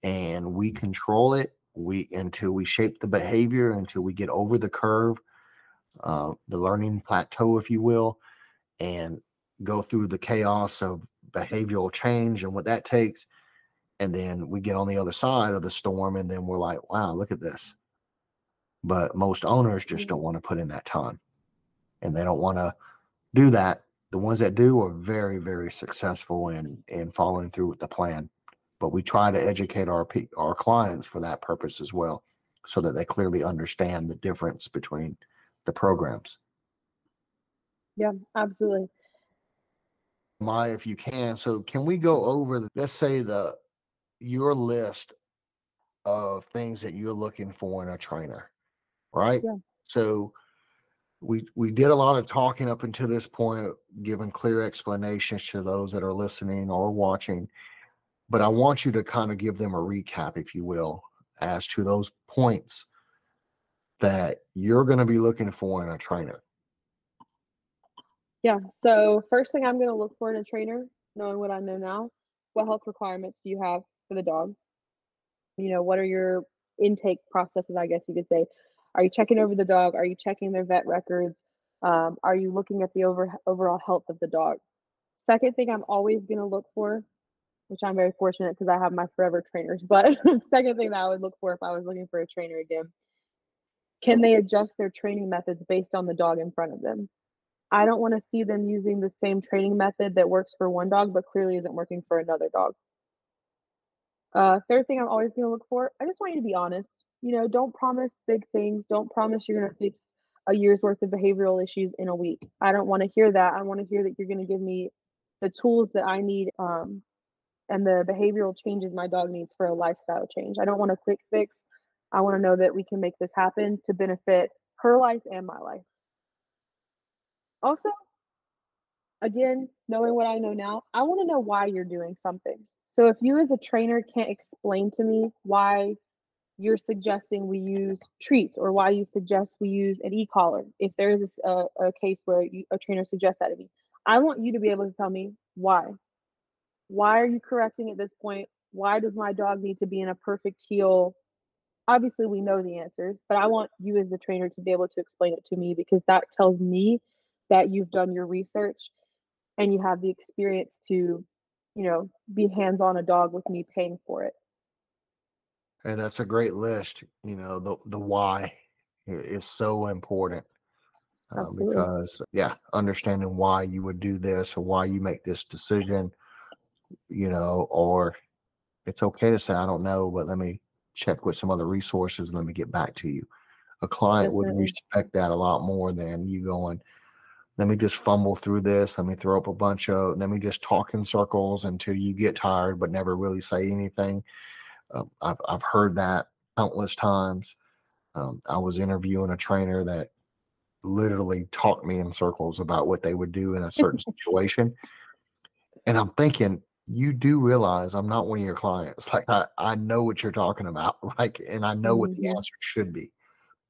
and we control it we until we shape the behavior until we get over the curve uh, the learning plateau if you will and go through the chaos of behavioral change and what that takes and then we get on the other side of the storm and then we're like wow look at this. But most owners just mm. don't want to put in that time and they don't want to do that. The ones that do are very very successful in in following through with the plan but we try to educate our our clients for that purpose as well so that they clearly understand the difference between the programs. Yeah absolutely. Mia if you can so can we go over the, let's say the your list of things that you're looking for in a trainer, right? Yeah. So we we did a lot of talking up until this point, giving clear explanations to those that are listening or watching. But I want you to kind of give them a recap, if you will, as to those points that you're going to be looking for in a trainer. Yeah. So first thing I'm going to look for in a trainer, knowing what I know now, what health requirements do you have for the dog? You know, what are your intake processes, I guess you could say? Are you checking over the dog? Are you checking their vet records? Um, are you looking at the over, overall health of the dog? Second thing I'm always going to look for, which I'm very fortunate because I have my forever trainers, *laughs* but second thing that I would look for if I was looking for a trainer again, can they adjust their training methods based on the dog in front of them? I don't want to see them using the same training method that works for one dog but clearly isn't working for another dog. Uh, third thing I'm always going to look for, I just want you to be honest. You know, don't promise big things. Don't promise you're going to fix a year's worth of behavioral issues in a week. I don't want to hear that. I want to hear that you're going to give me the tools that I need um, and the behavioral changes my dog needs for a lifestyle change. I don't want a quick fix. I want to know that we can make this happen to benefit her life and my life. Also, again, knowing what I know now, I want to know why you're doing something. So if you as a trainer can't explain to me why you're suggesting we use treats or why you suggest we use an e-collar, if there is a, a case where you, a trainer suggests that to me, I want you to be able to tell me why. Why are you correcting at this point? Why does my dog need to be in a perfect heel? Obviously, we know the answers, but I want you as the trainer to be able to explain it to me because that tells me that you've done your research and you have the experience to you know, be hands on a dog with me paying for it. And that's a great list. You know, the the why is so important uh, because yeah, understanding why you would do this or why you make this decision, you know, or it's okay to say I don't know, but let me check with some other resources and let me get back to you. A client Definitely. would respect that a lot more than you going, let me just fumble through this. Let me throw up a bunch of, let me just talk in circles until you get tired, but never really say anything. Um, I've, I've heard that countless times. Um, I was interviewing a trainer that literally talked me in circles about what they would do in a certain *laughs* situation. And I'm thinking, you do realize I'm not one of your clients. *laughs* Like I, I know what you're talking about. *laughs* Like, and I know what the mm-hmm. answer should be.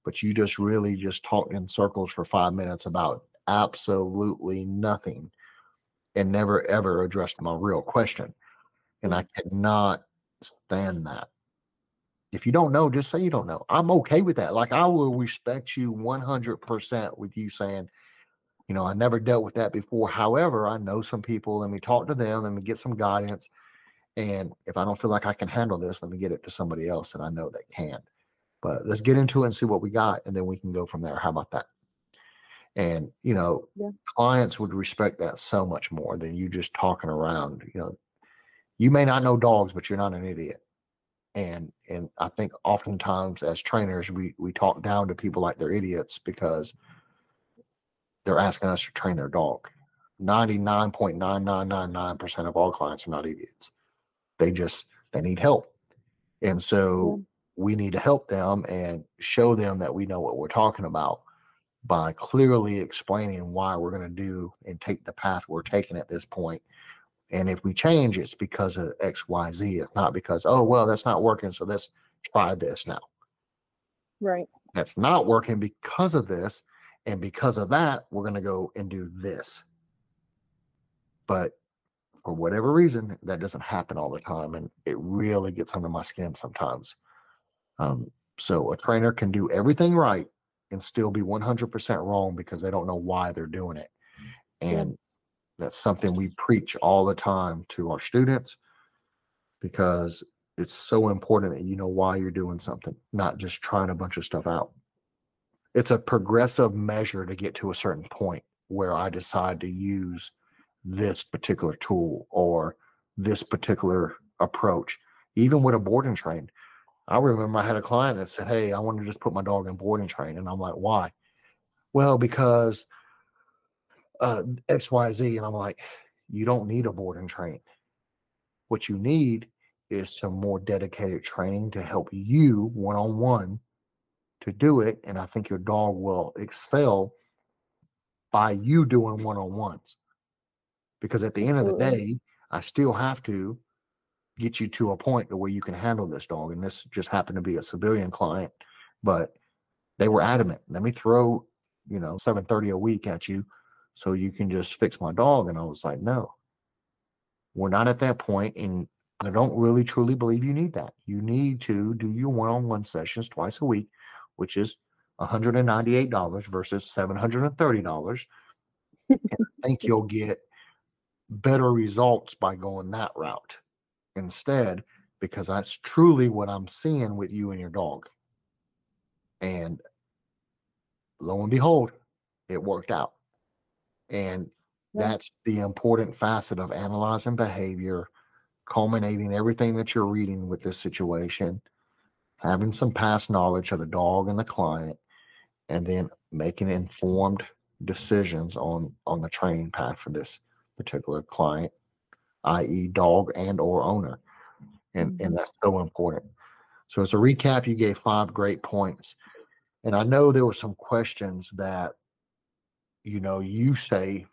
But you just really just talked in circles for five minutes about absolutely nothing and never ever addressed my real question. And hmm. I cannot stand that. If you don't know, just say you don't know. I'm okay with that. Like I will respect you 100% with you saying, you know, I never dealt with that before. However, I know some people. Let me talk to them. Let me get some guidance. And if I don't feel like I can handle this, let me get it to somebody else that I know that can. But let's get into it and see what we got, and then we can go from there. How about that? And you know, yeah. clients would respect that so much more than you just talking around. You know, you may not know dogs, but you're not an idiot. And and I think oftentimes as trainers, we we talk down to people like they're idiots because they're asking us to train their dog. 99.9999% of all clients are not idiots. They just they need help. And so yeah. we need to help them and show them that we know what we're talking about by clearly explaining why we're going to do and take the path we're taking at this point. And if we change, it's because of X, Y, Z. It's not because, oh, well, that's not working. So let's try this now. Right. That's not working because of this. And because of that, we're going to go and do this. But for whatever reason, that doesn't happen all the time. And it really gets under my skin sometimes. Um, so a trainer can do everything right and still be 100% wrong because they don't know why they're doing it. Mm-hmm. And that's something we preach all the time to our students because it's so important that you know why you're doing something, not just trying a bunch of stuff out it's a progressive measure to get to a certain point where I decide to use this particular tool or this particular approach. Even with a board and train, I remember I had a client that said, Hey, I want to just put my dog in boarding and train. And I'm like, Why? Well, because uh, XYZ. And I'm like, You don't need a boarding train. What you need is some more dedicated training to help you one on one to do it. And I think your dog will excel by you doing one on ones. Because at the end of the day, I still have to get you to a point to where you can handle this dog. And this just happened to be a civilian client, but they were adamant. Let me throw, you know, 730 a week at you so you can just fix my dog. And I was like, no, we're not at that point, And I don't really truly believe you need that. You need to do your one on one sessions twice a week which is $198 versus $730. I think you'll get better results by going that route instead, because that's truly what I'm seeing with you and your dog. And lo and behold, it worked out. And that's the important facet of analyzing behavior, culminating everything that you're reading with this situation having some past knowledge of the dog and the client, and then making informed decisions on on the training path for this particular client, i.e., dog and or owner, and and mm-hmm. that's so important. So as a recap, you gave five great points, and I know there were some questions that you know you say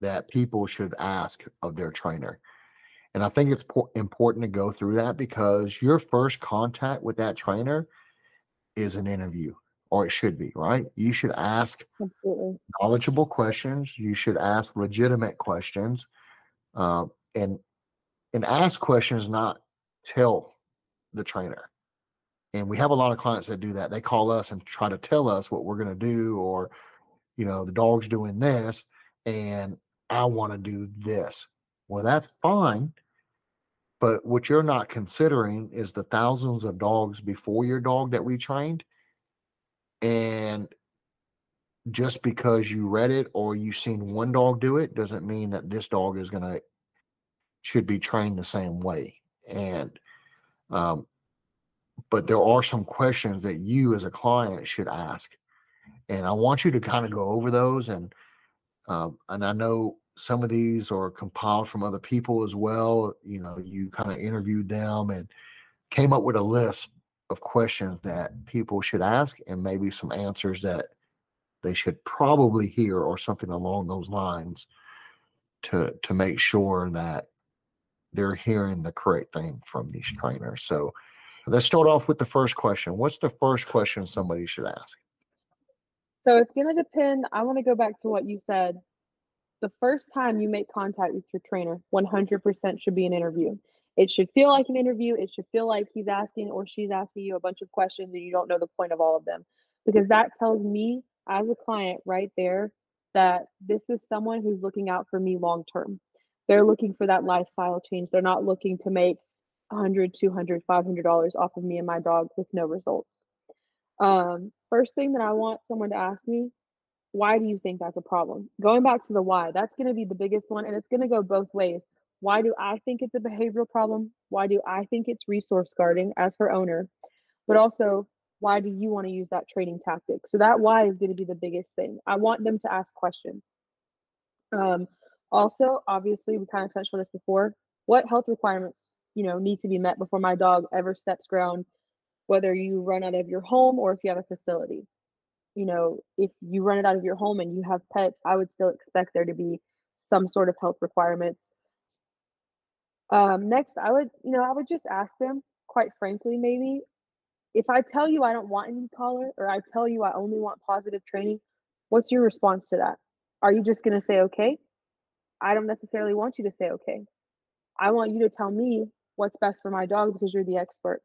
that people should ask of their trainer and I think it's important to go through that because your first contact with that trainer is an interview, or it should be, right? You should ask Absolutely. knowledgeable questions. You should ask legitimate questions, uh, and and ask questions, not tell the trainer. And we have a lot of clients that do that. They call us and try to tell us what we're going to do, or you know, the dog's doing this, and I want to do this. Well, that's fine but what you're not considering is the thousands of dogs before your dog that we trained. And just because you read it or you've seen one dog do it doesn't mean that this dog is going to should be trained the same way. And um, but there are some questions that you as a client should ask. And I want you to kind of go over those and Um, and I know some of these are compiled from other people as well. You know, you kind of interviewed them and came up with a list of questions that people should ask and maybe some answers that they should probably hear or something along those lines to to make sure that they're hearing the correct thing from these mm-hmm. trainers. So let's start off with the first question. What's the first question somebody should ask? So it's going to depend. I want to go back to what you said. The first time you make contact with your trainer, 100% should be an interview. It should feel like an interview. It should feel like he's asking or she's asking you a bunch of questions and you don't know the point of all of them. Because that tells me as a client right there that this is someone who's looking out for me long term. They're looking for that lifestyle change. They're not looking to make 100, 200, 500 dollars off of me and my dog with no results. Um, first thing that I want someone to ask me, why do you think that's a problem? Going back to the why, that's going to be the biggest one and it's going to go both ways. Why do I think it's a behavioral problem? Why do I think it's resource guarding as her owner? But also, why do you want to use that training tactic? So that why is going to be the biggest thing. I want them to ask questions. Um, also, obviously, we kind of touched on this before. What health requirements, you know, need to be met before my dog ever steps ground, whether you run out of your home or if you have a facility. You know, if you run it out of your home and you have pets, I would still expect there to be some sort of health requirements um, next, I would, you know, I would just ask them, quite frankly, maybe if I tell you I don't want any collar or I tell you I only want positive training, what's your response to that? Are you just going to say, okay? I don't necessarily want you to say, okay. I want you to tell me what's best for my dog because you're the expert.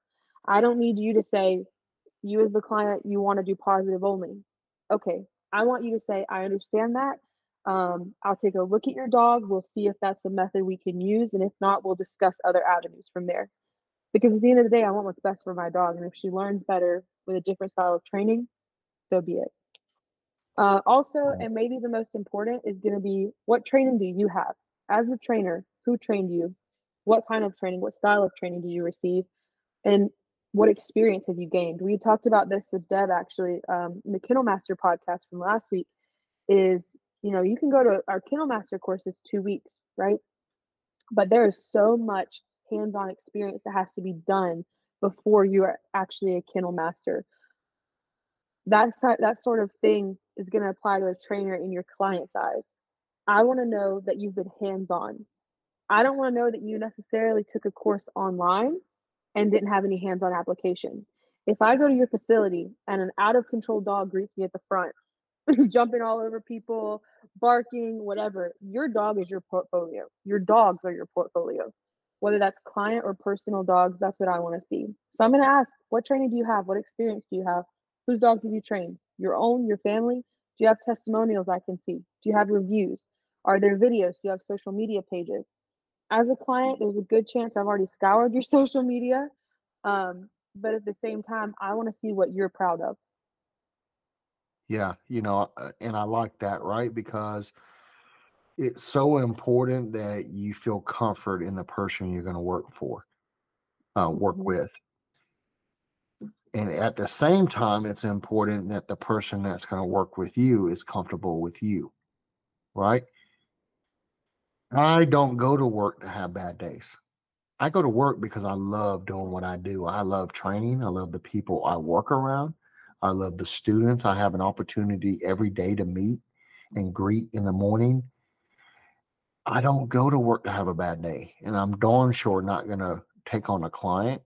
I don't need you to say, you as the client, you want to do positive only. Okay. I want you to say, I understand that. Um, I'll take a look at your dog. We'll see if that's a method we can use. And if not, we'll discuss other avenues from there. Because at the end of the day, I want what's best for my dog. And if she learns better with a different style of training, so be it. Uh, also, and maybe the most important is going to be what training do you have? As a trainer, who trained you? What kind of training? What style of training did you receive? And what experience have you gained? We talked about this with Deb actually um, in the Kennel Master podcast from last week. Is you know, you can go to our Kennel Master courses two weeks, right? But there is so much hands-on experience that has to be done before you are actually a kennel master. That that sort of thing is going to apply to a trainer in your client's eyes. I want to know that you've been hands-on. I don't want to know that you necessarily took a course online and didn't have any hands-on application. If I go to your facility and an out of control dog greets me at the front *laughs* jumping all over people, barking, whatever. Your dog is your portfolio. Your dogs are your portfolio. Whether that's client or personal dogs, that's what I want to see. So I'm going to ask, what training do you have? What experience do you have? Whose dogs have you trained? Your own, your family? Do you have testimonials I can see? Do you have reviews? Are there videos? Do you have social media pages? As a client, there's a good chance I've already scoured your *laughs* social media. Um, but at the same time, I want to see what you're proud of. Yeah, you know, uh, and I like that, right? Because it's so important that you feel comfort in the person you're going to work for, uh, work mm-hmm. with. And at the same time, it's important that the person that's going to work with you is comfortable with you, right? I don't go to work to have bad days. I go to work because I love doing what I do. I love training. I love the people I work around. I love the students. I have an opportunity every day to meet and greet in the morning. I don't go to work to have a bad day, and I'm darn sure not going to take on a client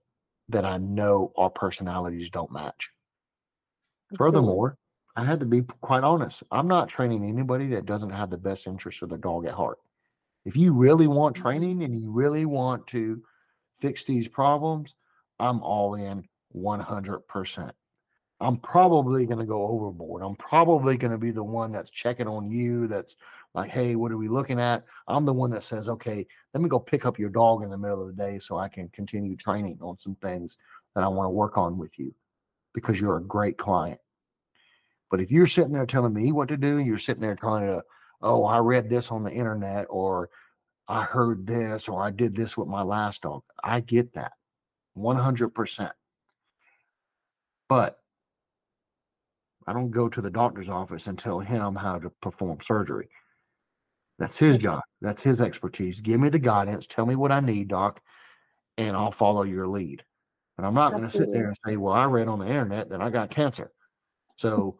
that I know our personalities don't match. Furthermore, I had to be quite honest. I'm not training anybody that doesn't have the best interest of the dog at heart. If you really want mm-hmm. training and you really want to fix these problems, I'm all in 100%. I'm probably going to go overboard. I'm probably going to be the one that's checking on you. That's like, hey, what are we looking at? I'm the one that says, okay, let me go pick up your dog in the middle of the day so I can continue training on some things that I want to work on with you because you're a great client. But if you're sitting there telling me what to do, you're sitting there trying to, oh, I read this on the internet or I heard this or I did this with my last dog. I get that 100%. But I don't go to the doctor's office and tell him how to perform surgery. That's his job. That's his expertise. Give me the guidance. Tell me what I need, doc, and I'll follow your lead. And I'm not going to sit there and say, well, I read on the internet that I got cancer. *laughs* So,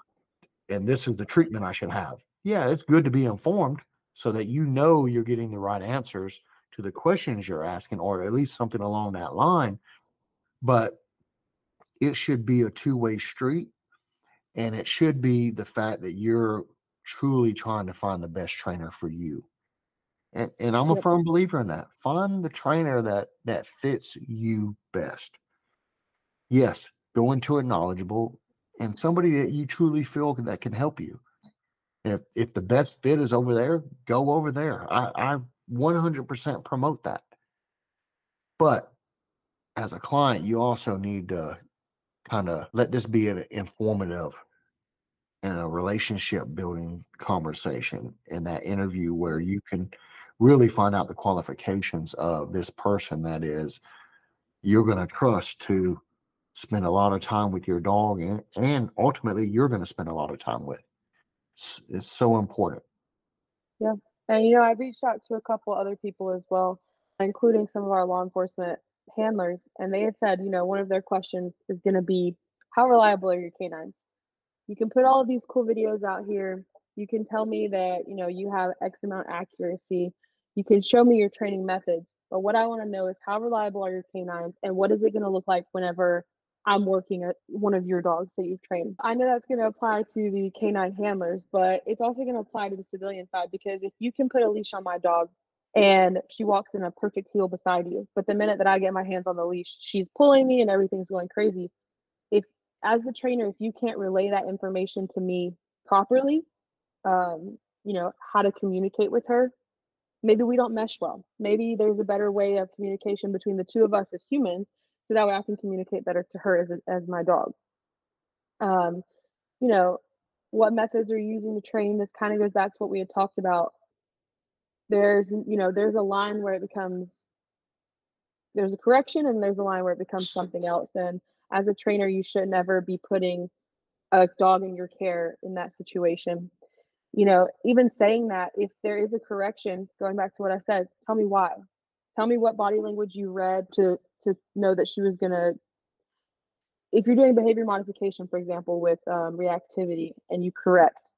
and this is the treatment I should have. Yeah, it's good to be informed so that you know you're getting the right answers to the questions you're asking, or at least something along that line. But it should be a two way street. And it should be the fact that you're truly trying to find the best trainer for you. And, and I'm a yep. firm believer in that. Find the trainer that that fits you best. Yes, go into it knowledgeable and somebody that you truly feel that can help you. if if the best fit is over there, go over there. I, I 100% promote that. But as a client, you also need to kind of let this be an informative and a relationship building conversation in that interview where mm-hmm. you can really find out the qualifications of this person that is you're going to trust to spend a lot of time with your dog and, and ultimately you're going to spend a lot of time with. It's, it's so important. Yeah and you know i reached out to a couple other people as well including some of our law enforcement handlers and they had said you know one of their questions is going to be how reliable are your canines you can put all of these cool videos out here. You can tell me that, you know, you have X amount accuracy. You can show me your training methods. But what I want to know is how reliable are your canines and what is it going to look like whenever I'm working at one of your dogs that you've trained. I know that's going to apply to the canine handlers, but it's also going to apply to the civilian side because if you can put a leash on my dog and she walks in a perfect heel beside you, but the minute that I get my hands on the leash, she's pulling me and everything's going crazy as the trainer, if you can't relay that information to me properly, um, you know, how to communicate with her, maybe we don't mesh well. Maybe there's a better way of communication between the two of us as humans, so that way I can communicate better to her as, a, as my dog. Um, you know, what methods are you using to train? This kind of goes back to what we had talked about. There's, you know, there's a line where it becomes, there's a correction and there's a line where it becomes something else. And as a trainer, you should never be putting a dog in your care in that situation. You know, even saying that, if there is a correction, going back to what I said, tell me why. Tell me what body language you read to to know that she was gonna. If you're doing behavior modification, for example, with um, reactivity, and you correct,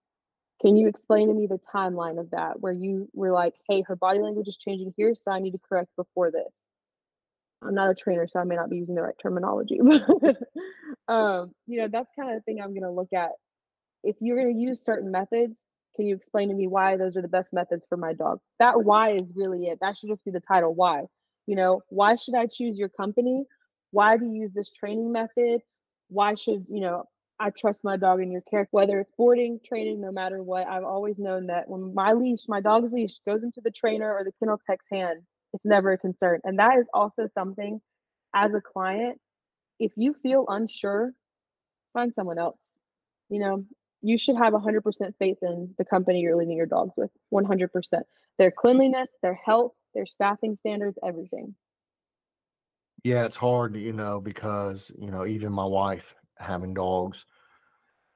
can you explain to me the timeline of that, where you were like, "Hey, her body language is changing here, so I need to correct before this." I'm not a trainer, so I may not be using the right terminology, *laughs* but um, you know, that's kind of the thing I'm going to look at. If you're going to use certain methods, can you explain to me why those are the best methods for my dog? That why is really it. That should just be the title. Why? You know, why should I choose your company? Why do you use this training method? Why should, you know, I trust my dog in your care, whether it's boarding, training, no matter what. I've always known that when my leash, my dog's leash goes into the trainer or the kennel tech's hand, it's never a concern. And that is also something as a client, if you feel unsure, find someone else. You know, you should have 100% faith in the company you're leaving your dogs with 100%. Their cleanliness, their health, their staffing standards, everything. Yeah, it's hard, you know, because, you know, even my wife having dogs,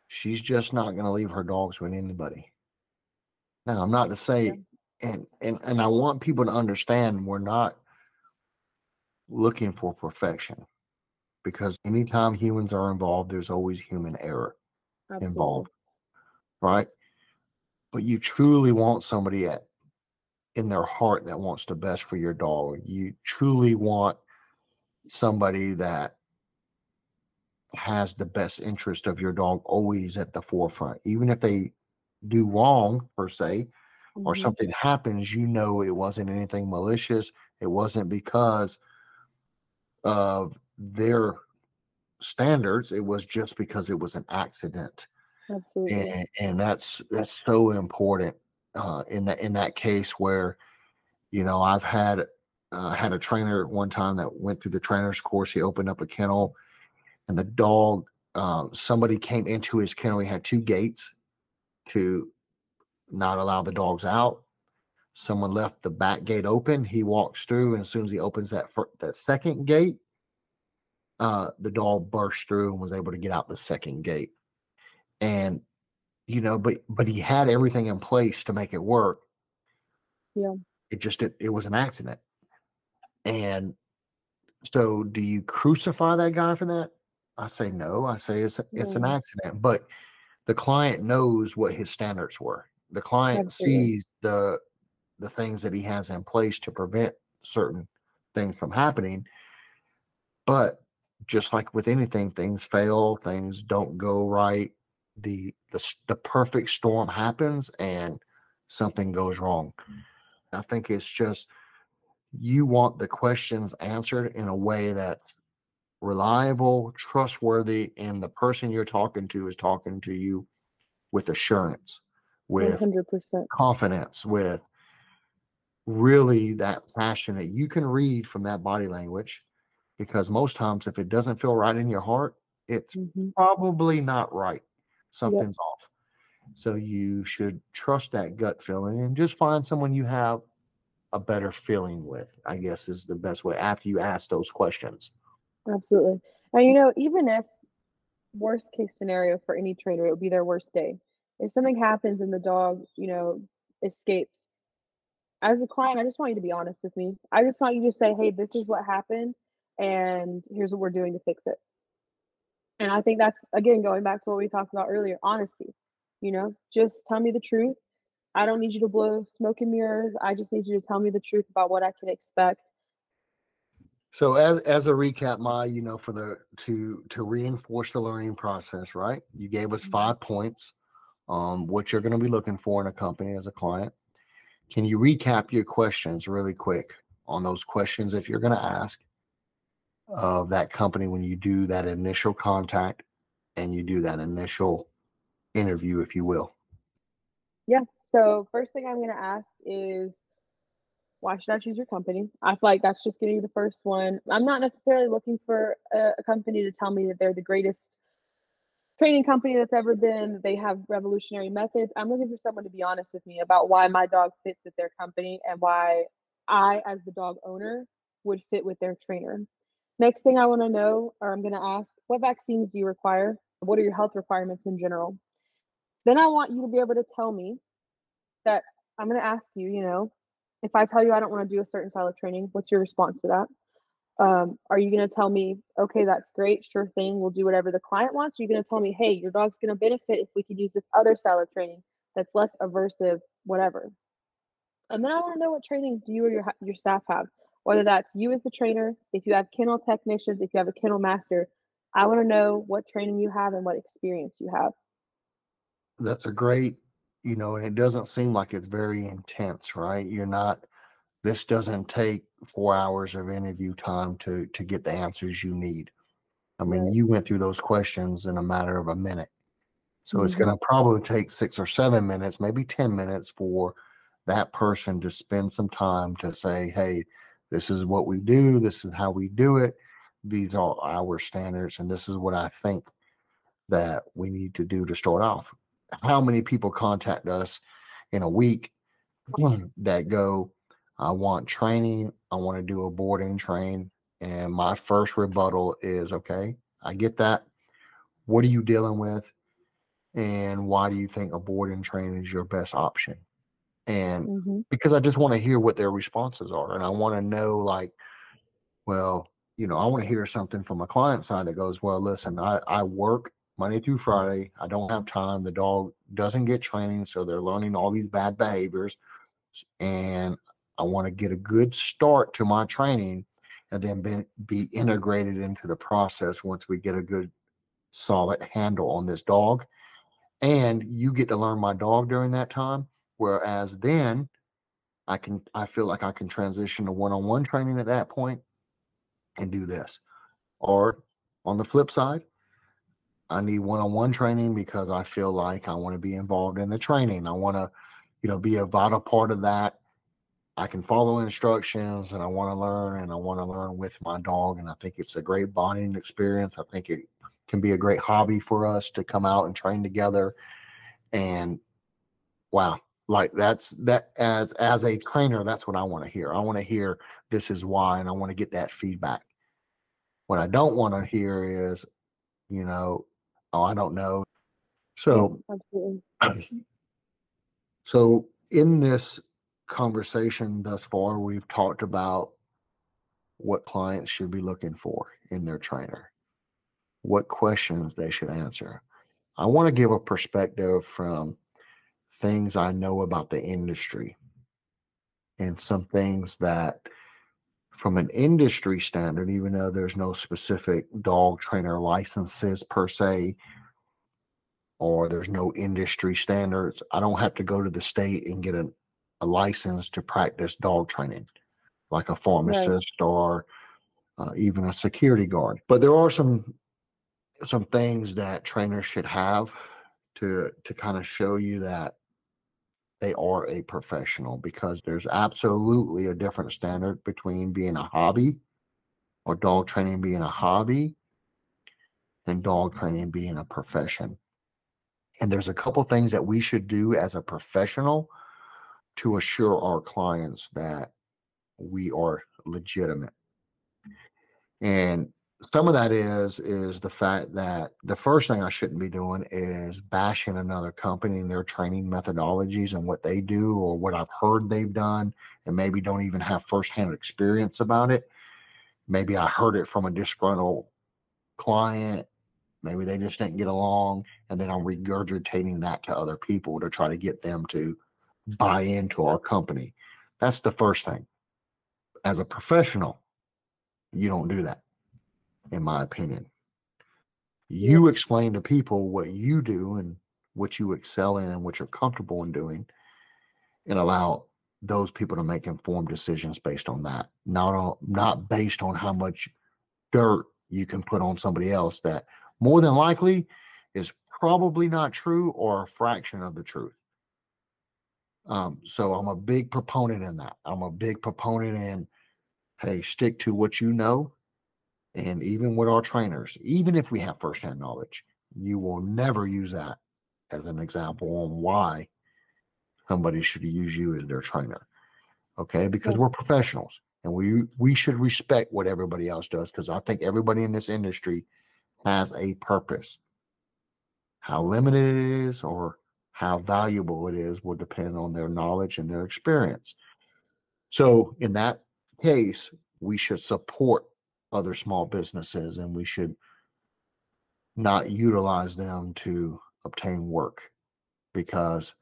she's just not going to leave her dogs with anybody. Now, I'm not to say yeah and and and I want people to understand we're not looking for perfection because anytime humans are involved, there's always human error Absolutely. involved, right? But you truly want somebody at in their heart that wants the best for your dog. You truly want somebody that has the best interest of your dog always at the forefront, even if they do wrong per se or mm-hmm. something happens, you know it wasn't anything malicious. It wasn't because of their standards. It was just because it was an accident. Absolutely. And, and that's that's so important uh, in that in that case where, you know, I've had uh, had a trainer one time that went through the trainer's course. He opened up a kennel, and the dog. Uh, somebody came into his kennel. He had two gates to not allow the dogs out. Someone left the back gate open. He walks through, and as soon as he opens that fir- that second gate, uh, the dog burst through and was able to get out the second gate. And you know, but but he had everything in place to make it work. Yeah. It just it, it was an accident. And so do you crucify that guy for that? I say no. I say it's it's an accident, but the client knows what his standards were. The client Absolutely. sees the the things that he has in place to prevent certain things from happening. But just like with anything, things fail, things don't go right. The the the perfect storm happens and something goes wrong. Mm. I think it's just you want the questions answered in a way that's reliable, trustworthy, and the person you're talking to is talking to you with assurance, with 100%. confidence, with really that passion that you can read from that body language. Because most times, if it doesn't feel right in your heart, it's Mhm. probably not right. Something's off. So you should trust that gut feeling and just find someone you have a better feeling with, I guess is the best way after you ask those questions. Absolutely. And you know, even if worst case scenario for any trainer, it would be their worst day. If something happens and the dog, you know, escapes, as a client, I just want you to be honest with me. I just want you to say, "Hey, this is what happened, and here's what we're doing to fix it." And I think that's again going back to what we talked about earlier, honesty. You know, just tell me the truth. I don't need you to blow smoke and mirrors. I just need you to tell me the truth about what I can expect. So as as a recap, my you know for the to to reinforce the learning process, right? You gave us Mhm. five points on what you're going to be looking for in a company as a client. Can you recap your questions really quick on those questions that you're going to ask of that company when you do that initial contact and you do that initial interview, if you will? Yeah. So first thing I'm gonna ask is why should I choose your company? I feel like that's just going to be the first one. I'm not necessarily looking for a, a company to tell me that they're the greatest training company that's ever been. They have revolutionary methods. I'm looking for someone to be honest with me about why my dog fits with their company and why I, as the dog owner, would fit with their trainer. Next thing I want to know, or I'm going to ask, what vaccines do you require? What are your health requirements in general? Then I want you to be able to tell me that I'm going to ask you, you know, if I tell you I don't want to do a certain style of training, what's your response to that? Um, are you going to tell me, okay, that's great, sure thing, we'll do whatever the client wants? Are you going to tell me, hey, your dog's going to benefit if we could use this other style of training that's less aversive, whatever. And then I want to know what training do you or your your staff have, whether that's you as the trainer, if you have kennel technicians, if you have a kennel master. I want to know what training you have and what experience you have. That's a great, you know, and it doesn't seem like it's very intense, right? You're not this doesn't take four hours of interview time to to get the answers you need. I mean, Right. you went through those questions in a matter of a minute. So it's Mhm. going to probably take six or seven minutes, maybe 10 minutes for that person to spend some time to say, hey, this is what we do. This is how we do it. These are our standards. And this is what I think that we need to do to start off. How many people contact us in a week that go, I want training. I want to do a board and train. And my first rebuttal is, okay, I get that. What are you dealing with? And why do you think a board and train is your best option? And Mhm. because I just want to hear what their responses are. And I want to know, like, well, you know, I want to hear something from a client side that goes, well, listen, I, I work Monday through Friday. I don't have time. The dog doesn't get training. So they're learning all these bad behaviors. And I want to get a good start to my training and then be, be integrated into the process once we get a good solid handle on this dog. And you get to learn my dog during that time. Whereas then I can I feel like I can transition to one-on-one training at that point and do this. Or on the flip side, I need one-on-one training because I feel like I want to be involved in the training. I want to, you know, be a vital part of that. I can follow instructions and I want to learn and I want to learn with my dog. And I think it's a great bonding experience. I think it can be a great hobby for us to come out and train together. And wow, like that's that as as a trainer, that's what I want to hear. I want to hear this is why and I want to get that feedback. What I don't want to hear is, you know, oh, I don't know. So Absolutely. *clears throat* so in this conversation thus far, we've talked about what clients should be looking for in their trainer, what questions they should answer. I want to give a perspective from things I know about the industry and some things that, from an industry standard, even though there's no specific dog trainer licenses per se, or there's no industry standards, I don't have to go to the state and get a, a license to practice dog training like a pharmacist right. or uh, even a security guard. But there are some some things that trainers should have to to kind of show you that they are a professional because there's absolutely a different standard between being a hobby or dog training being a hobby and dog training being a profession. And there's a couple things that we should do as a professional to assure our clients that we are legitimate. And some of that is is the fact that the first thing I shouldn't be doing is bashing another company and their training methodologies and what they do or what I've heard they've done and maybe don't even have firsthand experience about it. Maybe I heard it from a disgruntled client. Maybe they just didn't get along. And then I'm regurgitating that to other people to try to get them to buy into our company. That's the first thing as a professional, you don't do that, in my opinion. You explain to people what you do and what you excel in and what you're comfortable in doing, and allow those people to make informed decisions based on that, not on, not based on how much dirt you can put on somebody else that more than likely is probably not true or a fraction of the truth. Um, so I'm a big proponent in that. I'm a big proponent in, hey, stick to what you know. And even with our trainers, even if we have firsthand knowledge, you will never use that as an example on why somebody should use you as their trainer. Okay, because we're professionals and we we should respect what everybody else does because I think everybody in this industry has a purpose. How limited it is or how valuable it is will depend on their knowledge and their experience. So, in that case, we should support other small businesses and we should not utilize them to obtain work because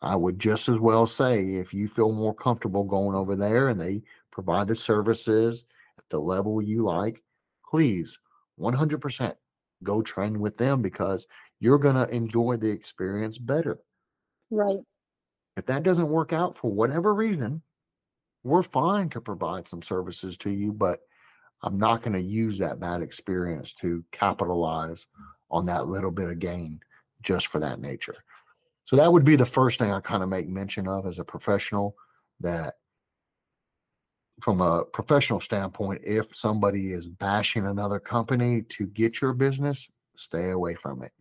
I would just as well say if you feel more comfortable going over there and they provide the services at the level you like, please 100% go train with them because you're going to enjoy the experience better. Right. If that doesn't work out for whatever reason, we're fine to provide some services to you, but I'm not going to use that bad experience to capitalize on that little bit of gain just for that nature. So that would be the first thing I kind of make mention of as a professional that from a professional standpoint, if somebody is bashing another company to get your business, stay away from it.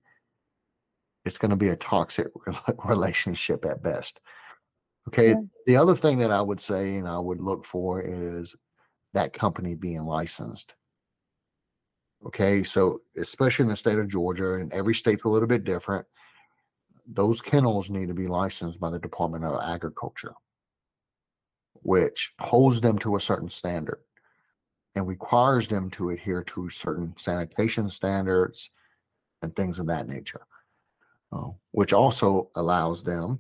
It's going to be a toxic *laughs* relationship at best. Okay. Yeah. The other thing that I would say and I would look for is that company being licensed. Okay. So, especially in the state of Georgia, and every state's a little bit different, those kennels need to be licensed by the Department of Agriculture which holds them to a certain standard and requires them to adhere to certain sanitation standards and things of that nature, uh, which also allows them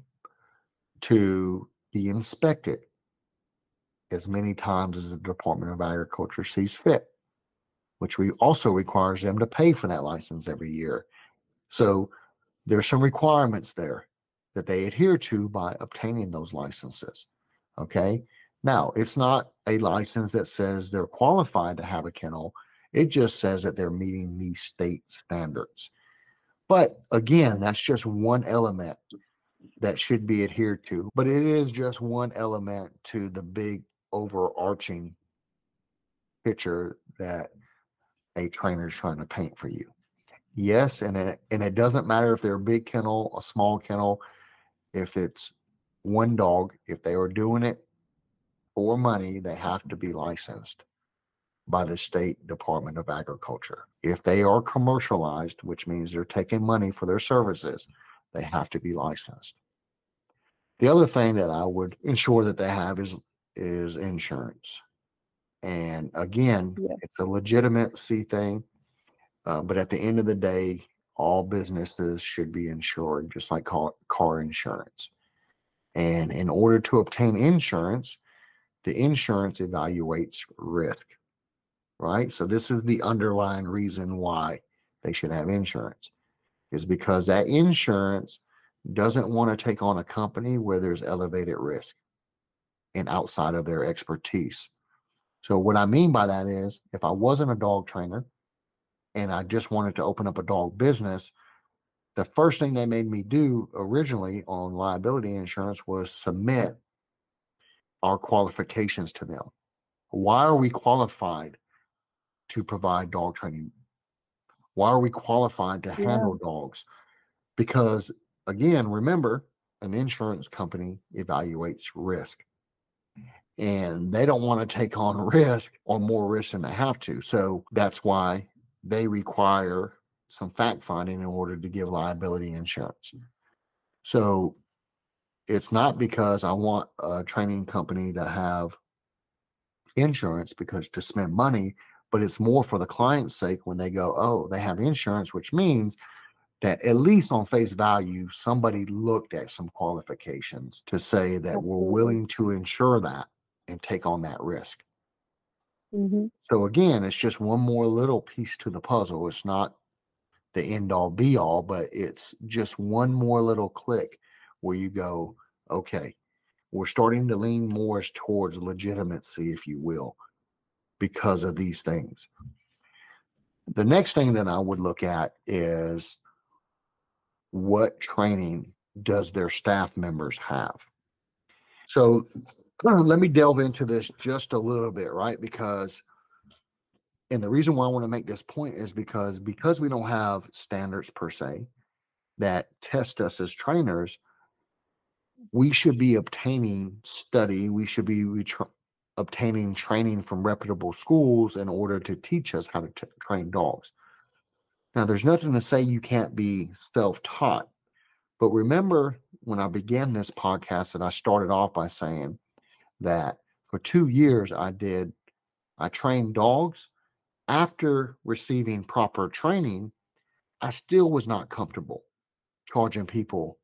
to be inspected as many times as the Department of Agriculture sees fit, which we also requires them to pay for that license every year. So there's some requirements there that they adhere to by obtaining those licenses. Okay. Now, it's not a license that says they're qualified to have a kennel. It just says that they're meeting these state standards. But again, that's just one element that should be adhered to. But it is just one element to the big overarching picture that a trainer is trying to paint for you. Yes, and it, and it doesn't matter if they're a big kennel, a small kennel, if it's one dog, if they are doing it for money, they have to be licensed by the state Department of Agriculture. If they are commercialized, which means they're taking money for their services, they have to be licensed. The other thing that I would ensure that they have is is insurance. And again, it's a legitimacy thing. Uh, but at the end of the day, all businesses should be insured, just like car, car insurance. And in order to obtain insurance, the insurance evaluates risk, right? So this is the underlying reason why they should have insurance, is because that insurance doesn't want to take on a company where there's elevated risk and outside of their expertise. So what I mean by that is if I wasn't a dog trainer and I just wanted to open up a dog business, the first thing they made me do originally on liability insurance was submit our qualifications to them. Why are we qualified to provide dog training? Why are we qualified to Yeah. handle dogs? Because again, remember, an insurance company evaluates risk and they don't want to take on *laughs* risk or more risk than they have to. So that's why they require some fact finding in order to give liability insurance. So it's not because I want a training company to have insurance because to spend money, but it's more for the client's sake when they go, oh, they have insurance, which means that at least on face value, somebody looked at some qualifications to say that we're willing to insure that and take on that risk. hmm So again, it's just one more little piece to the puzzle. It's not the end all be all, but it's just one more little click where you go, okay, we're starting to lean more towards legitimacy, if you will, because of these things. The next thing that I would look at is what training does their staff members have? So *clears throat* let me delve into this just a little bit, right? Because and the reason why I want to make this point is because because we don't have standards per se that test us as trainers, we should be obtaining study, we should be obtaining training from reputable schools in order to teach us how to t- train dogs. Now, there's nothing to say you can't be self-taught, but remember when I began this podcast that I started off by saying that for two years I did I trained dogs after receiving proper training, I still was not comfortable charging people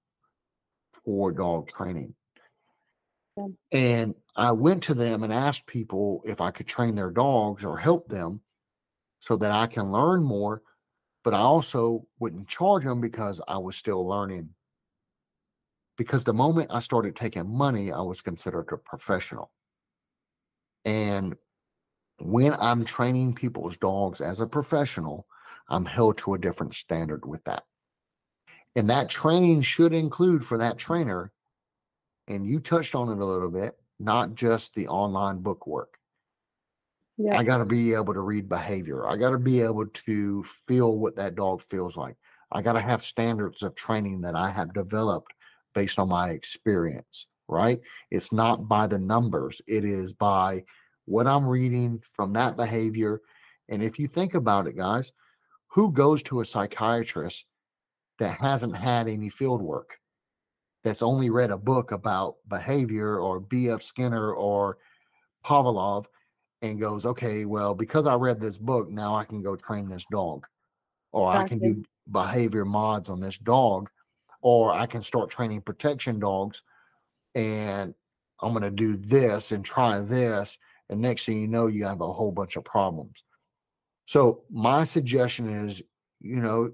for dog training. And I went to them and asked people if I could train their dogs or help them so that I can learn more. But I also wouldn't charge them because I was still learning. Because the moment I started taking money, I was considered a professional. And when I'm training people's dogs as a professional, I'm held to a different standard with that. And that training should include for that trainer, and you touched on it a little bit, not just the online book work. Yeah. I got to be able to read behavior. I got to be able to feel what that dog feels like. I got to have standards of training that I have developed based on my experience, right? It's not by the numbers, it is by what I'm reading from that behavior. And if you think about it, guys, who goes to a psychiatrist that hasn't had any field work, that's only read a book about behavior or B.F. Skinner or Pavlov and goes, okay, well, because I read this book, now I can go train this dog, or I can do behavior mods on this dog, or I can start training protection dogs and I'm going to do this and try this. And next thing you know, you have a whole bunch of problems. So, my suggestion is, you know,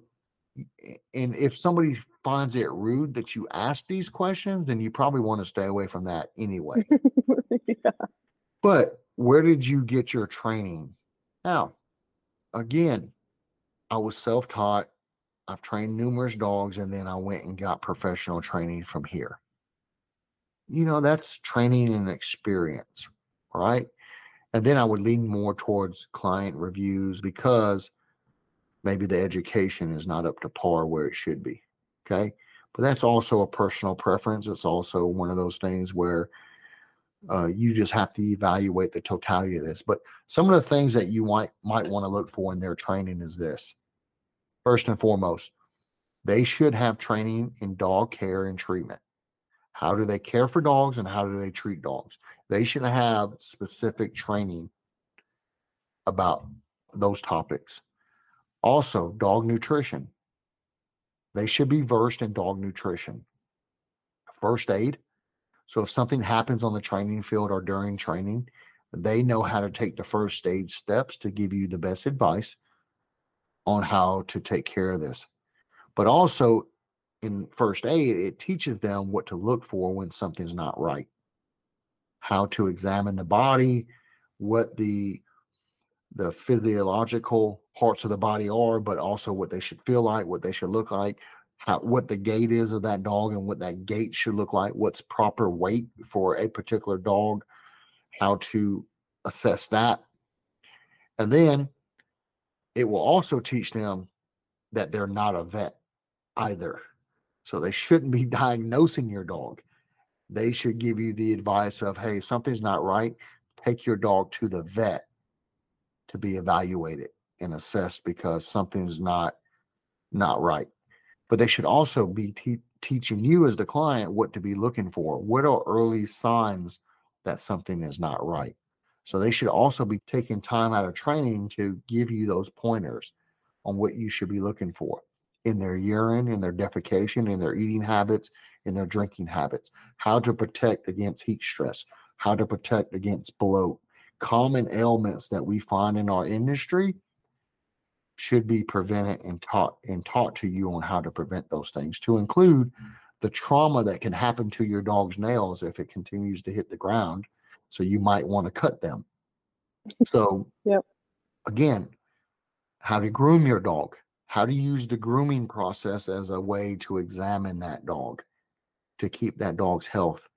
and if somebody finds it rude that you ask these questions, then you probably want to stay away from that anyway. *laughs* yeah. But where did you get your training? Now, again, I was self taught. I've trained numerous dogs, and then I went and got professional training from here. You know, that's training and experience, right? And then I would lean more towards client reviews because maybe the education is not up to par where it should be. Okay. But that's also a personal preference. It's also one of those things where uh, you just have to evaluate the totality of this. But some of the things that you might might want to look for in their training is this. First and foremost, they should have training in dog care and treatment. How do they care for dogs and how do they treat dogs? They should have specific training about those topics. Also, dog nutrition. They should be versed in dog nutrition. First aid. So if something happens on the training field or during training, they know how to take the first aid steps to give you the best advice on how to take care of this. But also in first aid, it teaches them what to look for when something's not right, how to examine the body, what the the physiological parts of the body are, but also what they should feel like, what they should look like, how what the gait is of that dog and what that gait should look like, what's proper weight for a particular dog, how to assess that. And then it will also teach them that they're not a vet either. So they shouldn't be *laughs* diagnosing your dog. They should give you the advice of, hey, something's not right. Take your dog to the vet to be evaluated and assessed because something's not not right. But they should also be te- teaching you as the client what to be looking for. What are early signs that something is not right? So they should also be taking time out of training to give you those pointers on what you should be looking for in their urine, in their defecation, in their eating habits, in their drinking habits, how to protect against heat stress, how to protect against bloat. Common ailments that we find in our industry should be prevented and taught and taught to you on how to prevent those things to include the trauma that can happen to your dog's nails if it continues to hit the ground so you might want to cut them. *laughs* So, yep. again, how to groom your dog, how to use the grooming process as a way to examine that dog to keep that dog's health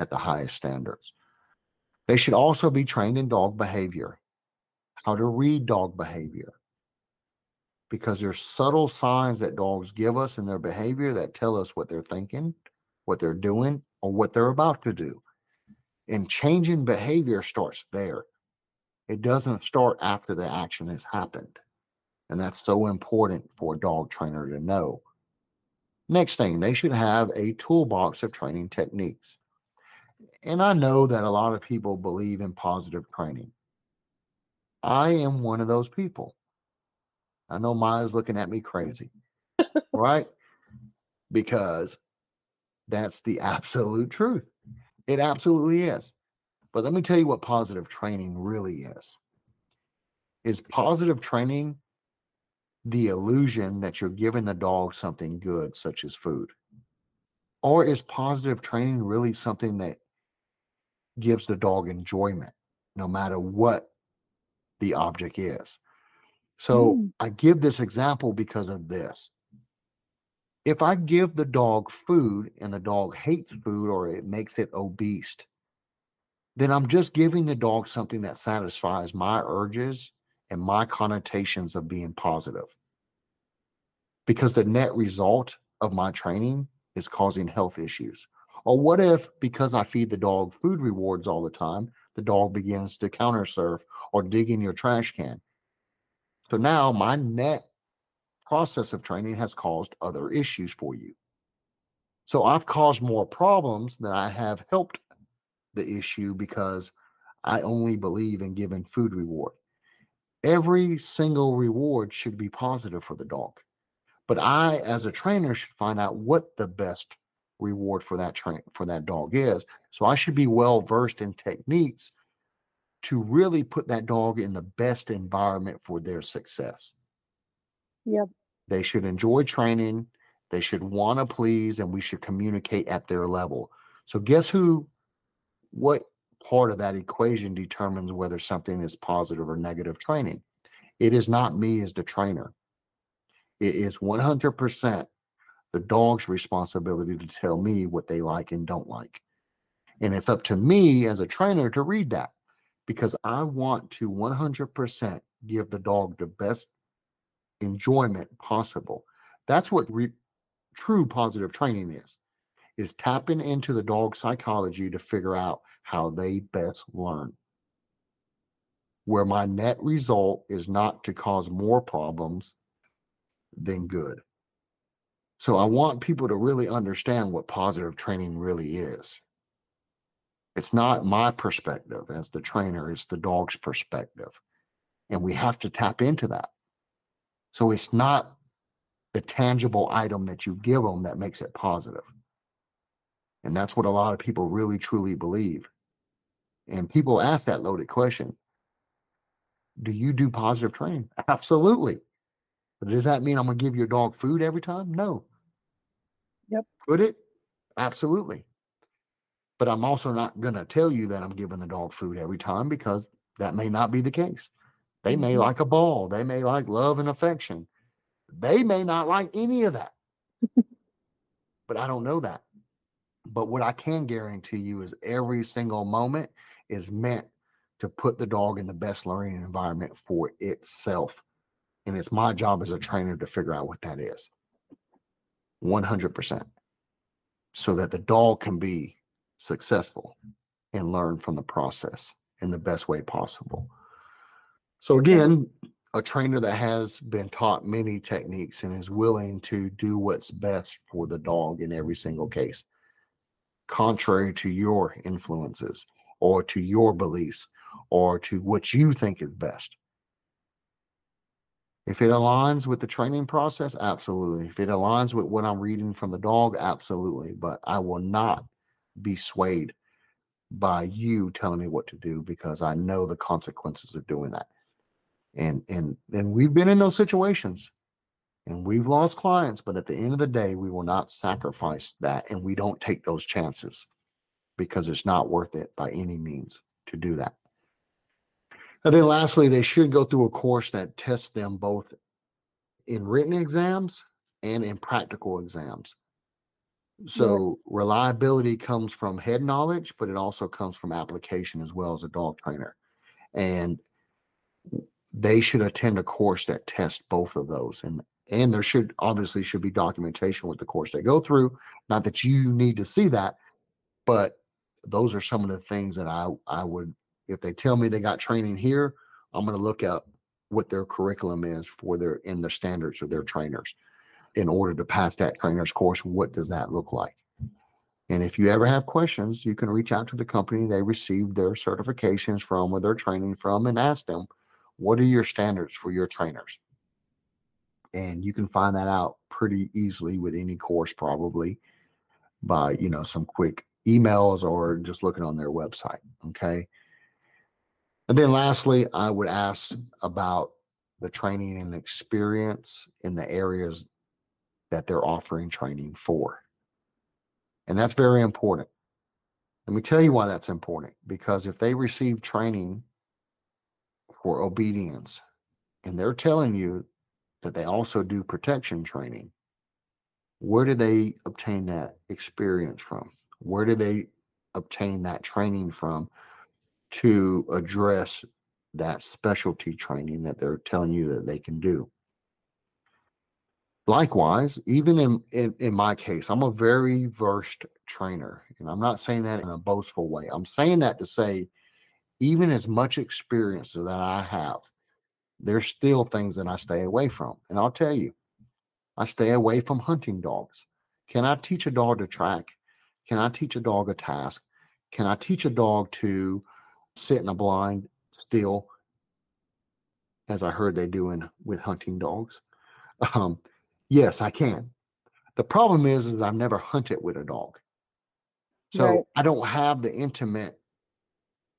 at the highest standards. They should also be trained in dog behavior, how to read dog behavior, because there's subtle signs that dogs give us in their behavior that tell us what they're thinking, what they're doing, or what they're about to do. And changing behavior starts there. It doesn't start after the action has happened. And that's so important for a dog trainer to know. Next thing, they should have a toolbox of training techniques. And I know that a lot of people believe in positive training. I am one of those people. I know Mia's looking at me crazy, *laughs* right? Because that's the absolute truth. It absolutely is. But let me tell you what positive training really is. Is positive training the illusion that you're giving the dog something good, such as food? Or is positive training really something that gives the dog enjoyment, no matter what the object is? So mm. I give this example because of this if I give the dog food and the dog hates food or it makes it obese, then I'm just giving the dog something that satisfies my urges and my connotations of being positive. Because the net result of my training is causing health issues. Or what if, because I feed the dog food rewards all the time, the dog begins to counter surf or dig in your trash can? So now my net process of training has caused other issues for you. So I've caused more problems than I have helped the issue because I only believe in giving food reward. Every single reward should be positive for the dog. But I, as a trainer, should find out what the best reward for that train for that dog is. So I should be well versed in techniques to really put that dog in the best environment for their success. Yep. They should enjoy training. They should want to please, and we should communicate at their level. So, guess who? What part of that equation determines whether something is positive or negative training? It is not me as the trainer. It is 100% the dog's responsibility to tell me what they like and don't like. And it's up to me as a trainer to read that because I want to 100% give the dog the best enjoyment possible. That's what re- true positive training is. Is tapping into the dog psychology to figure out how they best learn. Where my net result is not to cause more problems than good. So I want people to really understand what positive training really is. It's not my perspective as the trainer, it's the dog's perspective. And we have to tap into that. So it's not the tangible item that you give them that makes it positive. And that's what a lot of people really truly believe. And people ask that loaded question Do you do positive training? *laughs* Absolutely. But does that mean I'm going to give your dog food every time? No. Yep. Could it? Absolutely. But I'm also not going to tell you that I'm giving the dog food every time because that may not be the case. They may Mhm. like a ball, they may like love and affection. They may not like any of that. *laughs* but I don't know that. But what I can guarantee you is every single moment is meant to put the dog in the best learning environment for itself. And it's my job as a trainer to figure out what that is 100%. So that the dog can be successful and learn from the process in the best way possible. So, again, a trainer that has been taught many techniques and is willing to do what's best for the dog in every single case, contrary to your influences or to your beliefs or to what you think is best. If it aligns with the training process, absolutely. If it aligns with what I'm reading from the dog, absolutely. But I will not be swayed by you telling me what to do because I know the consequences of doing that. And and and we've been in those situations and we've lost clients, but at the end of the day, we will not sacrifice that and we don't take those chances because it's not worth it by any means to do that. And then lastly, they should go through a course that tests them both in written exams and in practical exams. So reliability comes from head knowledge, but it also comes from application as well as a dog trainer. And they should attend a course that tests both of those. And and there should obviously should be documentation with the course they go through. Not that you need to see that, but those are some of the things that I I would if they tell me they got training here, I'm going to look at what their curriculum is for their in the standards of their trainers in order to pass that trainer's course. What does that look like? And if you ever have questions, you can reach out to the company they received their certifications from or their training from and ask them, what are your standards for your trainers? And you can find that out pretty easily with any course, probably by, you know, some quick emails or just looking on their website. Okay. And then lastly, I would ask about the training and experience in the areas that they're offering training for. And that's very important. Let me tell you why that's important. Because if they receive training for obedience and they're telling you that they also do protection training, where do they obtain that experience from? Where do they obtain that training from to address that specialty training that they're telling you that they can do? Likewise, even in, in, in my case, I'm a very versed trainer, and I'm not saying that in a boastful way. I'm saying that to say, even as much experience that I have, there's still things that I stay away from. And I'll tell you, I stay away from hunting dogs. Can I teach a dog to track? Can I teach a dog a task? Can I teach a dog to sit in a blind still, as I heard they do in with hunting dogs? Um, yes, I can. The problem is, is I've never hunted with a dog. So Right. I don't have the intimate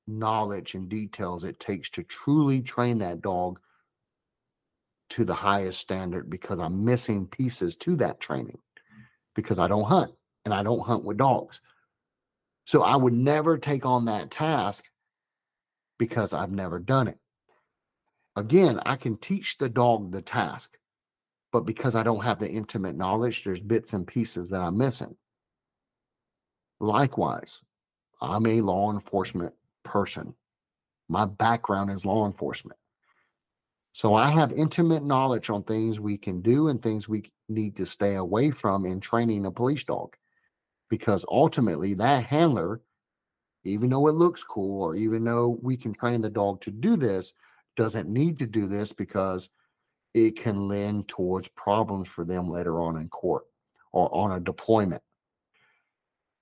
knowledge and details it takes to truly train that dog to the highest standard because I'm missing pieces to that training because I don't hunt and I don't hunt with dogs. So I would never take on that task because I've never done it. Again, I can teach the dog the task, but because I don't have the intimate knowledge, there's bits and pieces that I'm missing. Likewise, I'm a law enforcement person. My background is law enforcement. So I have intimate knowledge on things we can do and things we need to stay away from in training a police dog. Because ultimately, that handler, even though it looks cool, or even though we can train the dog to do this, doesn't need to do this because it can lend towards problems for them later on in court or on a deployment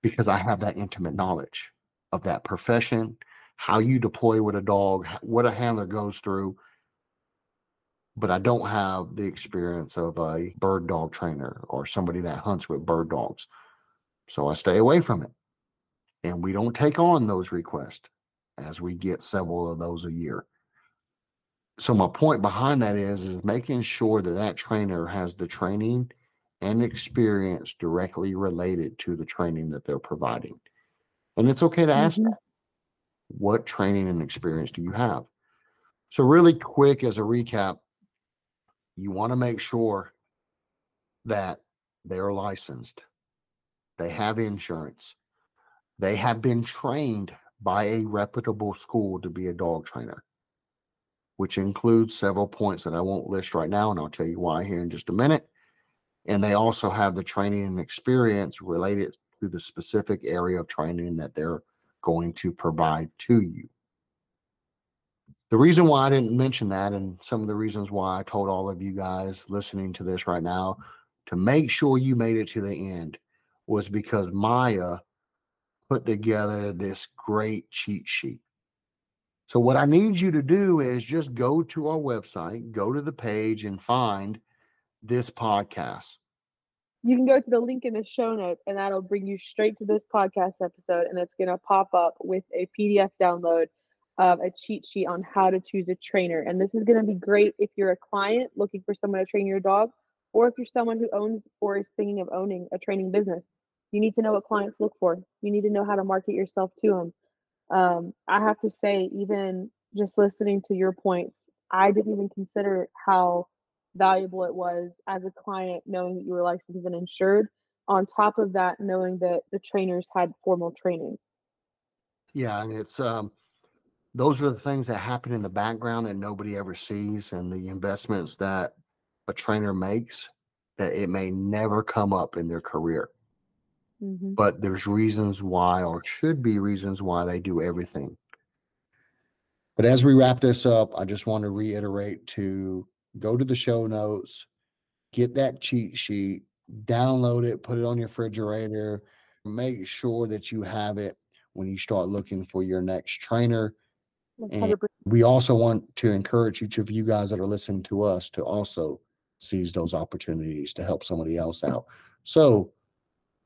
because I have that intimate knowledge of that profession, how you deploy with a dog, what a handler goes through. But I don't have the experience of a bird dog trainer or somebody that hunts with bird dogs. So I stay away from it. And we don't take on those requests as we get several of those a year. So my point behind that is is making sure that that trainer has the training and experience directly related to the training that they're providing. And it's okay to ask Mhm. that. What training and experience do you have? So, really quick as a recap, you want to make sure that they're licensed, they have insurance, they have been trained by a reputable school to be a dog trainer, which includes several points that I won't list right now, and I'll tell you why here in just a minute. And they also have the training and experience related to the specific area of training that they're going to provide to you. The reason why I didn't mention that, and some of the reasons why I told all of you guys listening to this right now to make sure you made it to the end, was because Mia put together this great cheat sheet. So, what I need you to do is just go to our website, go to the page, and find this podcast. You can go to the link in the show notes, and that'll bring you straight to this podcast episode. And it's going to pop up with a PDF download of a cheat sheet on how to choose a trainer. And this is going to be great if you're a client looking for someone to train your dog, or if you're someone who owns or is thinking of owning a training business. You need to know what clients look for. You need to know how to market yourself to them. Um, I have to say, even just listening to your points, I didn't even consider how valuable it was as a client knowing that you were licensed and insured. On top of that, knowing that the trainers had formal training. Yeah, and it's um those are the things that happen in the background that nobody ever sees and the investments that a trainer makes that it may never come up in their career. Hmm But there's reasons why or should be reasons why they do everything. But as we wrap this up, I just want to reiterate to go to the show notes, get that cheat sheet, download it, put it on your refrigerator, make sure that you have it when you start looking for your next trainer. And we also want to encourage each of you guys that are listening to us to also seize those opportunities to help somebody else out. So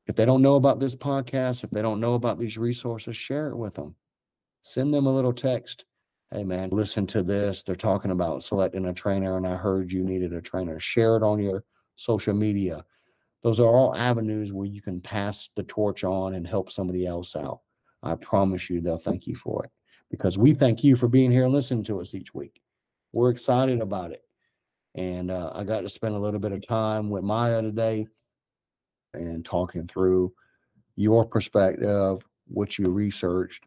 if they don't know about this podcast, if they don't know about these resources, share it with them. Send them a little text. Hey man, listen to this. They're talking about selecting a trainer, and I heard you needed a trainer. Share it on your social media. Those are all avenues where you can pass the torch on and help somebody else out. I promise you they'll thank you for it because we thank you for being here and listening to us each week. We're excited about it. And uh, I got to spend a little bit of time with Mia today and talking through your perspective, what you researched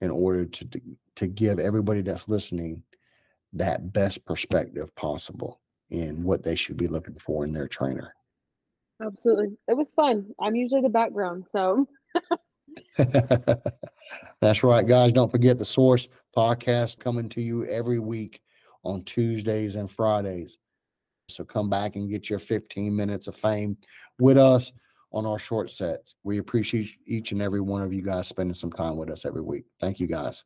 in order to to give everybody that's listening that best perspective possible in what they should be looking for in their trainer. Absolutely. It was fun. I'm usually the background, so *laughs* That's right, guys. Don't forget the Source podcast coming to you every week on Tuesdays and Fridays. So come back and get your 15 minutes of fame with us on our short sets. We appreciate each and every one of you guys spending some time with us every week. Thank you, guys.